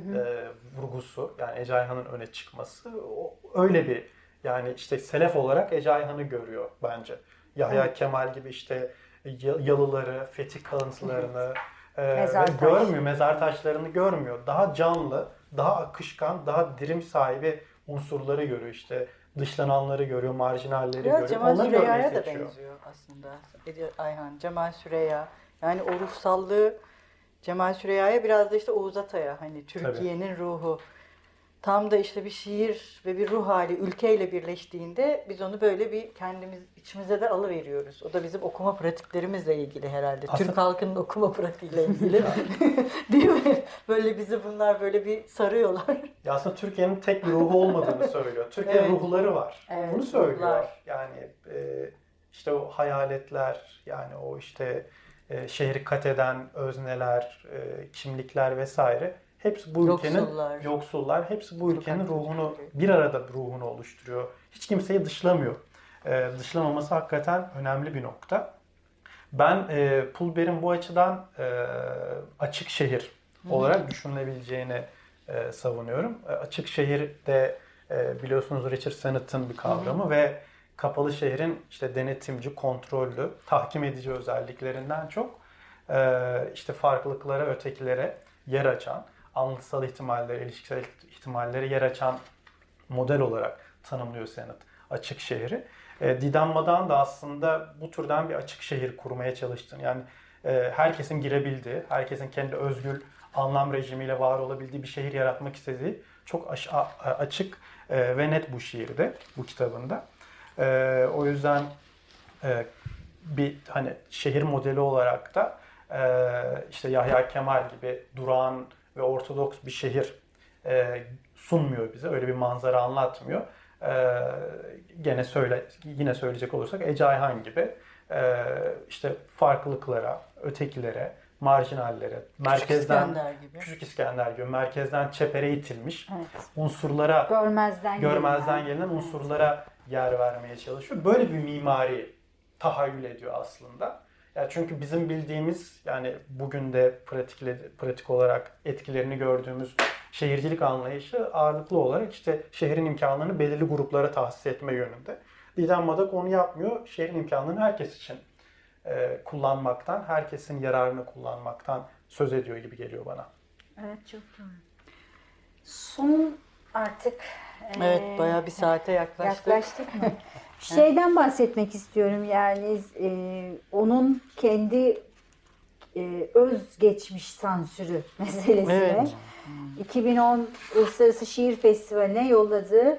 [SPEAKER 3] vurgusu yani Ece Ayhan'ın öne çıkması o, öyle bir yani işte selef olarak Ece Ayhan'ı görüyor bence. Yahya Kemal gibi işte ya- yalıları, fetih kalıntılarını e,
[SPEAKER 1] Mezar taş.
[SPEAKER 3] görmüyor, mezar taşlarını görmüyor. Daha canlı, daha akışkan, daha dirim sahibi unsurları görüyor işte. Dışlananları görüyor, marjinalleri
[SPEAKER 2] Biraz
[SPEAKER 3] görüyor.
[SPEAKER 2] Cemal
[SPEAKER 3] Onları
[SPEAKER 2] Süreyya'ya da
[SPEAKER 3] seçiyor.
[SPEAKER 2] benziyor aslında. Ayhan, Cemal Süreyya. Yani o ruhsallığı Cemal Süreyya'ya biraz da işte Oğuz Atay'a hani Türkiye'nin ruhu. Tam da işte bir şiir ve bir ruh hali ülkeyle birleştiğinde biz onu böyle bir kendimiz içimize de alıveriyoruz. O da bizim okuma pratiklerimizle ilgili herhalde.
[SPEAKER 3] Aslında-
[SPEAKER 2] Türk halkının okuma pratiğiyle *laughs* ilgili. *laughs* Değil mi? Böyle bizi bunlar böyle bir sarıyorlar.
[SPEAKER 3] Ya aslında Türkiye'nin tek bir ruhu olmadığını söylüyor. Türkiye'nin
[SPEAKER 2] Evet.
[SPEAKER 3] ruhları var.
[SPEAKER 2] Evet,
[SPEAKER 3] Bunu söylüyor.
[SPEAKER 2] ruhlar.
[SPEAKER 3] Yani e, işte o hayaletler, yani o işte e, şehri kat eden özneler, e, kimlikler vesaire hepsi bu ülkenin
[SPEAKER 2] Yoksullar.
[SPEAKER 3] yoksullar, hepsi bu ülkenin ruhunu bir arada ruhunu oluşturuyor. Hiç kimseyi dışlamıyor. E, dışlamaması hakikaten önemli bir nokta. Ben e, Pulber'in bu açıdan e, açık şehir olarak düşünülebileceğini e, savunuyorum. E, açık şehir de e, biliyorsunuz Richard Sennett'ın bir kavramı ve kapalı şehrin işte denetimci, kontrollü, tahkim edici özelliklerinden çok e, işte farklılıklara, ötekilere yer açan, anlatısal ihtimallere, ilişkisel ihtimallere yer açan model olarak tanımlıyor Sennett açık şehri. E, Didem Madan da aslında bu türden bir açık şehir kurmaya çalıştığını yani e, herkesin girebildiği, herkesin kendi özgül anlam rejimiyle var olabildiği bir şehir yaratmak istediği çok açık e, ve net bu şiirde, bu kitabında. E, o yüzden bir hani şehir modeli olarak da işte Yahya Kemal gibi durağan ve ortodoks bir şehir sunmuyor bize. Öyle bir manzara anlatmıyor. E, gene söyle yine söyleyecek olursak Ece Ayhan gibi e, işte farklılıklara, ötekilere, marjinallere, merkezden
[SPEAKER 2] İskender gibi.
[SPEAKER 3] Küçük İskender gibi merkezden çepere itilmiş
[SPEAKER 1] Evet.
[SPEAKER 3] unsurlara
[SPEAKER 1] Görmezden
[SPEAKER 3] görmezden
[SPEAKER 1] gelinen.
[SPEAKER 3] gelinen unsurlara yer vermeye çalışıyor. Böyle bir mimari tahayyül ediyor aslında. Ya çünkü bizim bildiğimiz yani bugün de pratikle, pratik olarak etkilerini gördüğümüz şehircilik anlayışı ağırlıklı olarak işte şehrin imkanlarını belirli gruplara tahsis etme yönünde. Didem Madak onu yapmıyor. Şehrin imkanlarını herkes için e, kullanmaktan, herkesin yararını kullanmaktan söz ediyor gibi geliyor bana.
[SPEAKER 1] Evet çok doğru. Son artık
[SPEAKER 2] Evet
[SPEAKER 1] eee,
[SPEAKER 2] bayağı bir saate yaklaştık.
[SPEAKER 1] yaklaştık mı? *laughs* Şeyden bahsetmek istiyorum yani eee, onun kendi eee, özgeçmiş sansürü meselesine.
[SPEAKER 2] Evet.
[SPEAKER 1] 2010 Uluslararası Şiir Festivali'ne yolladığı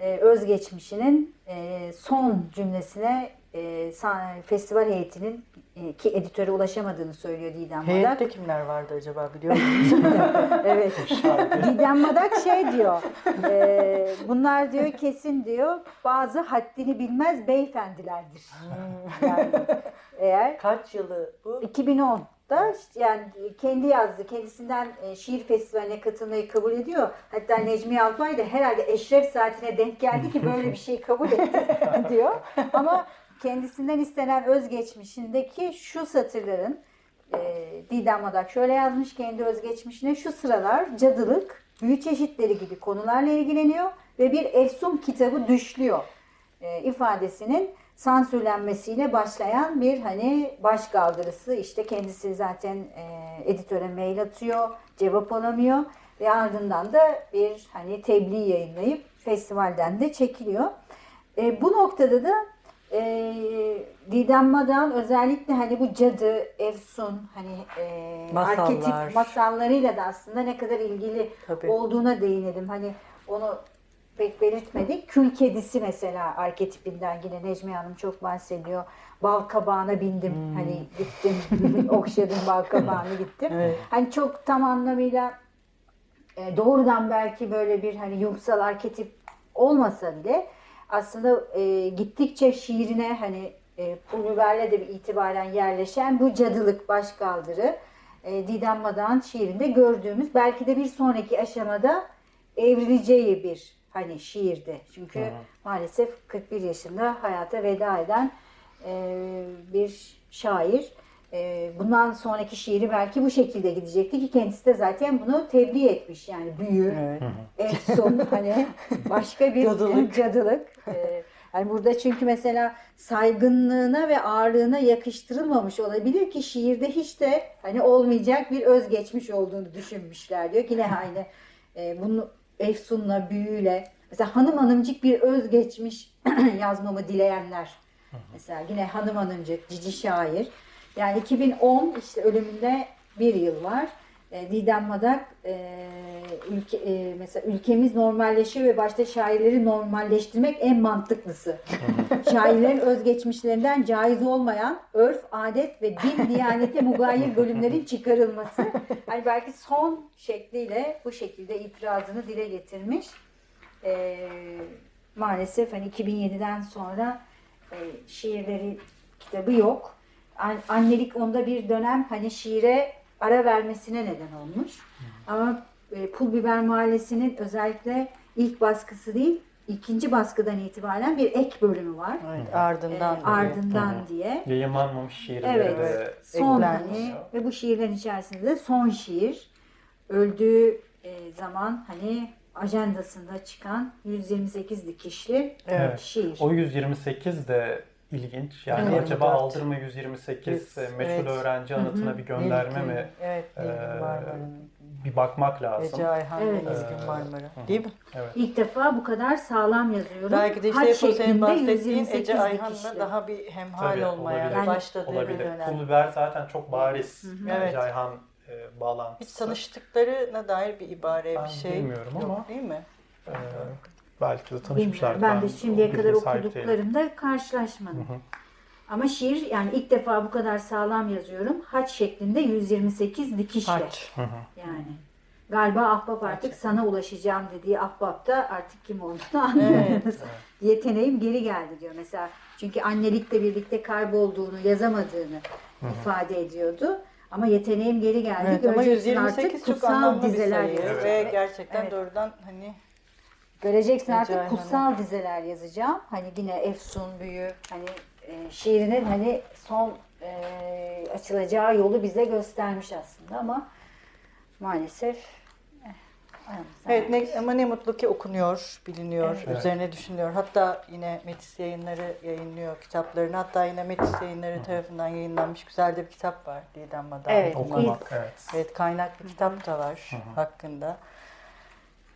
[SPEAKER 1] eee, özgeçmişinin eee, son cümlesine san- festival heyetinin eee, ki editöre ulaşamadığını söylüyor Didem Madak.
[SPEAKER 2] Heyette kimler vardı acaba biliyor musunuz? *laughs*
[SPEAKER 1] Evet. Didem Madak şey diyor. e, bunlar diyor kesin diyor bazı haddini bilmez beyefendilerdir. Yani eğer
[SPEAKER 2] Kaç yılı bu?
[SPEAKER 1] 2010'da işte yani kendi yazdı. Kendisinden e, şiir festivaline katılmayı kabul ediyor. Hatta Necmi Alpay da herhalde eşref saatine denk geldi ki böyle bir şey kabul etti *laughs* diyor. Ama kendisinden istenen özgeçmişindeki şu satırların e, Didem Madak şöyle yazmış kendi özgeçmişine şu sıralar cadılık, büyü çeşitleri gibi konularla ilgileniyor ve bir efsun kitabı düşlüyor. e, ifadesinin sansürlenmesiyle başlayan bir hani baş kaldırısı işte kendisi zaten e, editöre mail atıyor cevap alamıyor ve ardından da bir hani tebliğ yayınlayıp festivalden de çekiliyor. E, bu noktada da e, Didem Madan özellikle hani bu cadı, efsun hani e,
[SPEAKER 2] Masallar.
[SPEAKER 1] arketip masallarıyla da aslında ne kadar ilgili
[SPEAKER 2] Tabii.
[SPEAKER 1] olduğuna değinelim. Hani onu pek belirtmedik. Kül kedisi mesela arketipinden yine Necmiye Hanım çok bahsediyor. Bal kabağına bindim.
[SPEAKER 2] Hmm.
[SPEAKER 1] Hani gittim. *laughs* okşadım bal kabağını gittim.
[SPEAKER 2] Evet.
[SPEAKER 1] Hani çok tam anlamıyla e, doğrudan belki böyle bir hani yumsal arketip olmasa bile aslında e, gittikçe şiirine hani e, pul biberle de bir itibaren yerleşen bu cadılık başkaldırı e, Didem Madan şiirinde gördüğümüz belki de bir sonraki aşamada evrileceği bir hani şiirdi. Çünkü maalesef 41 yaşında hayata veda eden e, bir şair. E, bundan sonraki şiiri belki bu şekilde gidecekti ki kendisi de zaten bunu tebliğ etmiş. Yani büyü,
[SPEAKER 2] Evet.
[SPEAKER 1] efsun *laughs* hani başka bir
[SPEAKER 2] Cadılık.
[SPEAKER 1] cadılık. E, yani burada çünkü mesela saygınlığına ve ağırlığına yakıştırılmamış olabilir ki şiirde hiç de hani olmayacak bir özgeçmiş olduğunu düşünmüşler diyor ki ne aynı e, bunu efsunla büyüyle mesela hanım hanımcık bir özgeçmiş *clears throat* yazmamı dileyenler. Mesela yine hanım hanımcık cici şair. Yani 2010 işte ölümünde bir yıl var. E, Didem Madak e, ülke, e, mesela ülkemiz normalleşiyor ve başta şairleri normalleştirmek en mantıklısı. *laughs* Şairlerin özgeçmişlerinden caiz olmayan örf, adet ve din diyanete mugayir bölümlerin çıkarılması. Hani belki son şekliyle bu şekilde itirazını dile getirmiş. E, maalesef hani 2007'den sonra e, şiirleri kitabı yok. An- Annelik onda bir dönem hani şiire ara vermesine neden olmuş. Ama e, Pul Biber Mahallesi'nin özellikle ilk baskısı değil, ikinci baskıdan itibaren bir ek bölümü var.
[SPEAKER 2] Evet,
[SPEAKER 1] E,
[SPEAKER 2] ardından.
[SPEAKER 1] ardından diye.
[SPEAKER 3] Yayınlanmamış şiirleri
[SPEAKER 1] Evet.
[SPEAKER 3] de
[SPEAKER 1] Son
[SPEAKER 2] eklenmiş.
[SPEAKER 1] hani ve bu şiirlerin içerisinde de son şiir öldüğü e, zaman hani ajandasında çıkan 128 dikişli
[SPEAKER 2] Evet.
[SPEAKER 1] şiir.
[SPEAKER 3] O 128 de ilginç. Yani
[SPEAKER 2] Evet.
[SPEAKER 3] acaba
[SPEAKER 2] 24.
[SPEAKER 3] aldırma 128
[SPEAKER 2] Yes,
[SPEAKER 3] e, meşhur
[SPEAKER 2] evet.
[SPEAKER 3] öğrenci anıtına bir gönderme mi?
[SPEAKER 2] Evet, Nilgün Marmara'nın.
[SPEAKER 3] Bir bakmak lazım.
[SPEAKER 2] Ece Ayhan
[SPEAKER 1] Evet.
[SPEAKER 2] ve Nilgün
[SPEAKER 3] Ee,
[SPEAKER 2] Marmara. Değil mi?
[SPEAKER 3] Evet.
[SPEAKER 1] İlk defa bu kadar sağlam yazıyorum.
[SPEAKER 2] Belki de işte
[SPEAKER 1] Haç
[SPEAKER 2] senin
[SPEAKER 1] şeklinde
[SPEAKER 2] bahsettiğin
[SPEAKER 1] 128
[SPEAKER 2] Ece Ayhan'la daha bir hemhal
[SPEAKER 3] Tabii,
[SPEAKER 2] olmaya
[SPEAKER 3] olabilir.
[SPEAKER 2] başladığı bir
[SPEAKER 3] Olabilir.
[SPEAKER 2] dönem.
[SPEAKER 3] Pul biber zaten çok bariz.
[SPEAKER 2] Evet.
[SPEAKER 3] Ece Ayhan e, bağlantısı.
[SPEAKER 2] Hiç tanıştıklarına dair bir ibare
[SPEAKER 3] Ben
[SPEAKER 2] bir şey
[SPEAKER 3] bilmiyorum
[SPEAKER 2] yok
[SPEAKER 3] ama-
[SPEAKER 2] değil mi?
[SPEAKER 3] Ee, belki de tanışmışlar.
[SPEAKER 1] Bilmiyorum. Ben de şimdiye kadar
[SPEAKER 3] okuduklarım.
[SPEAKER 1] okuduklarımda karşılaşmadım. Ama şiir yani ilk defa bu kadar sağlam yazıyorum. Haç şeklinde 128 dikişle.
[SPEAKER 2] Haç.
[SPEAKER 1] Yani. Galiba Ahbap artık sana ulaşacağım dediği Ahbap da artık kim olduğunu anlıyoruz. Yeteneğim geri geldi diyor mesela. Çünkü annelikle birlikte kaybolduğunu, yazamadığını ifade ediyordu. Ama yeteneğim geri geldi.
[SPEAKER 2] Evet, ama
[SPEAKER 1] Göreceksin
[SPEAKER 2] 128
[SPEAKER 1] artık
[SPEAKER 2] çok anlamlı bir
[SPEAKER 1] dizeler
[SPEAKER 2] sayı ve
[SPEAKER 1] Evet.
[SPEAKER 2] gerçekten
[SPEAKER 1] Evet.
[SPEAKER 2] doğrudan hani
[SPEAKER 1] Göreceksin artık
[SPEAKER 2] Ece
[SPEAKER 1] kutsal dizeler yazacağım. Hani yine Efsun büyü hani e, şiirinin hani son e, açılacağı yolu bize göstermiş aslında ama maalesef eh,
[SPEAKER 2] Evet ne, ama ne mutlu ki okunuyor, biliniyor,
[SPEAKER 3] Evet.
[SPEAKER 2] üzerine düşünülüyor. Hatta yine Metis yayınları yayınlıyor kitaplarını. Hatta yine Metis yayınları tarafından yayınlanmış güzel de bir kitap var Didem Madan.
[SPEAKER 1] Evet,
[SPEAKER 3] Okumak, evet.
[SPEAKER 2] Evet kaynaklı kitap da var hakkında.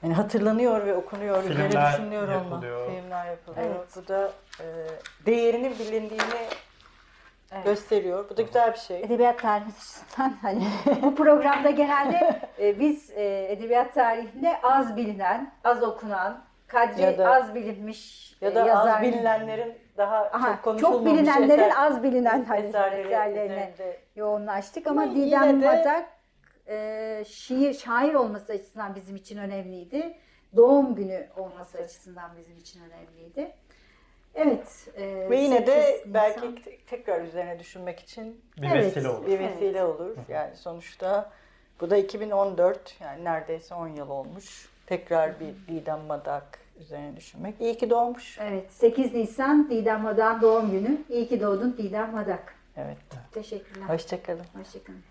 [SPEAKER 2] Yani hatırlanıyor ve okunuyor, üzerine
[SPEAKER 3] Filmler
[SPEAKER 2] düşünülüyor olma.
[SPEAKER 3] yapılıyor.
[SPEAKER 2] Filmler yapılıyor.
[SPEAKER 1] Evet.
[SPEAKER 2] Bu da e, değerinin bilindiğini gösteriyor. Bu da güzel bir şey.
[SPEAKER 1] edebiyat tarihi açısından *laughs* hani bu programda genelde *laughs* e, biz e, edebiyat tarihinde az bilinen, az okunan, kadri
[SPEAKER 2] Ya da-
[SPEAKER 1] az bilinmiş
[SPEAKER 2] Ya da
[SPEAKER 1] e, yazar.
[SPEAKER 2] az bilinenlerin daha
[SPEAKER 1] Aha,
[SPEAKER 2] çok konuşulmamış
[SPEAKER 1] çok bilinenlerin
[SPEAKER 2] eser-
[SPEAKER 1] az bilinen hani
[SPEAKER 2] eserleri
[SPEAKER 1] eserlerine
[SPEAKER 2] üzerinde
[SPEAKER 1] yoğunlaştık ama
[SPEAKER 2] Ama yine
[SPEAKER 1] Didem
[SPEAKER 2] de-
[SPEAKER 1] Batak e, şiir, şair olması açısından bizim için önemliydi. Doğum günü olması açısından bizim için önemliydi. Evet. e,
[SPEAKER 2] Ve yine de
[SPEAKER 1] 8 Nisan.
[SPEAKER 2] belki te- tekrar üzerine düşünmek için
[SPEAKER 3] Bir
[SPEAKER 1] Evet.
[SPEAKER 3] vesile olur.
[SPEAKER 2] bir vesile olur. Yani sonuçta bu da 2014 yani neredeyse 10 yıl olmuş. Tekrar bir Didem Madak üzerine düşünmek. İyi ki doğmuş.
[SPEAKER 1] Evet 8 Nisan Didem Madak'ın doğum günü. İyi ki doğdun Didem Madak.
[SPEAKER 2] Evet.
[SPEAKER 1] Teşekkürler.
[SPEAKER 2] Hoşçakalın.
[SPEAKER 1] Hoşçakalın.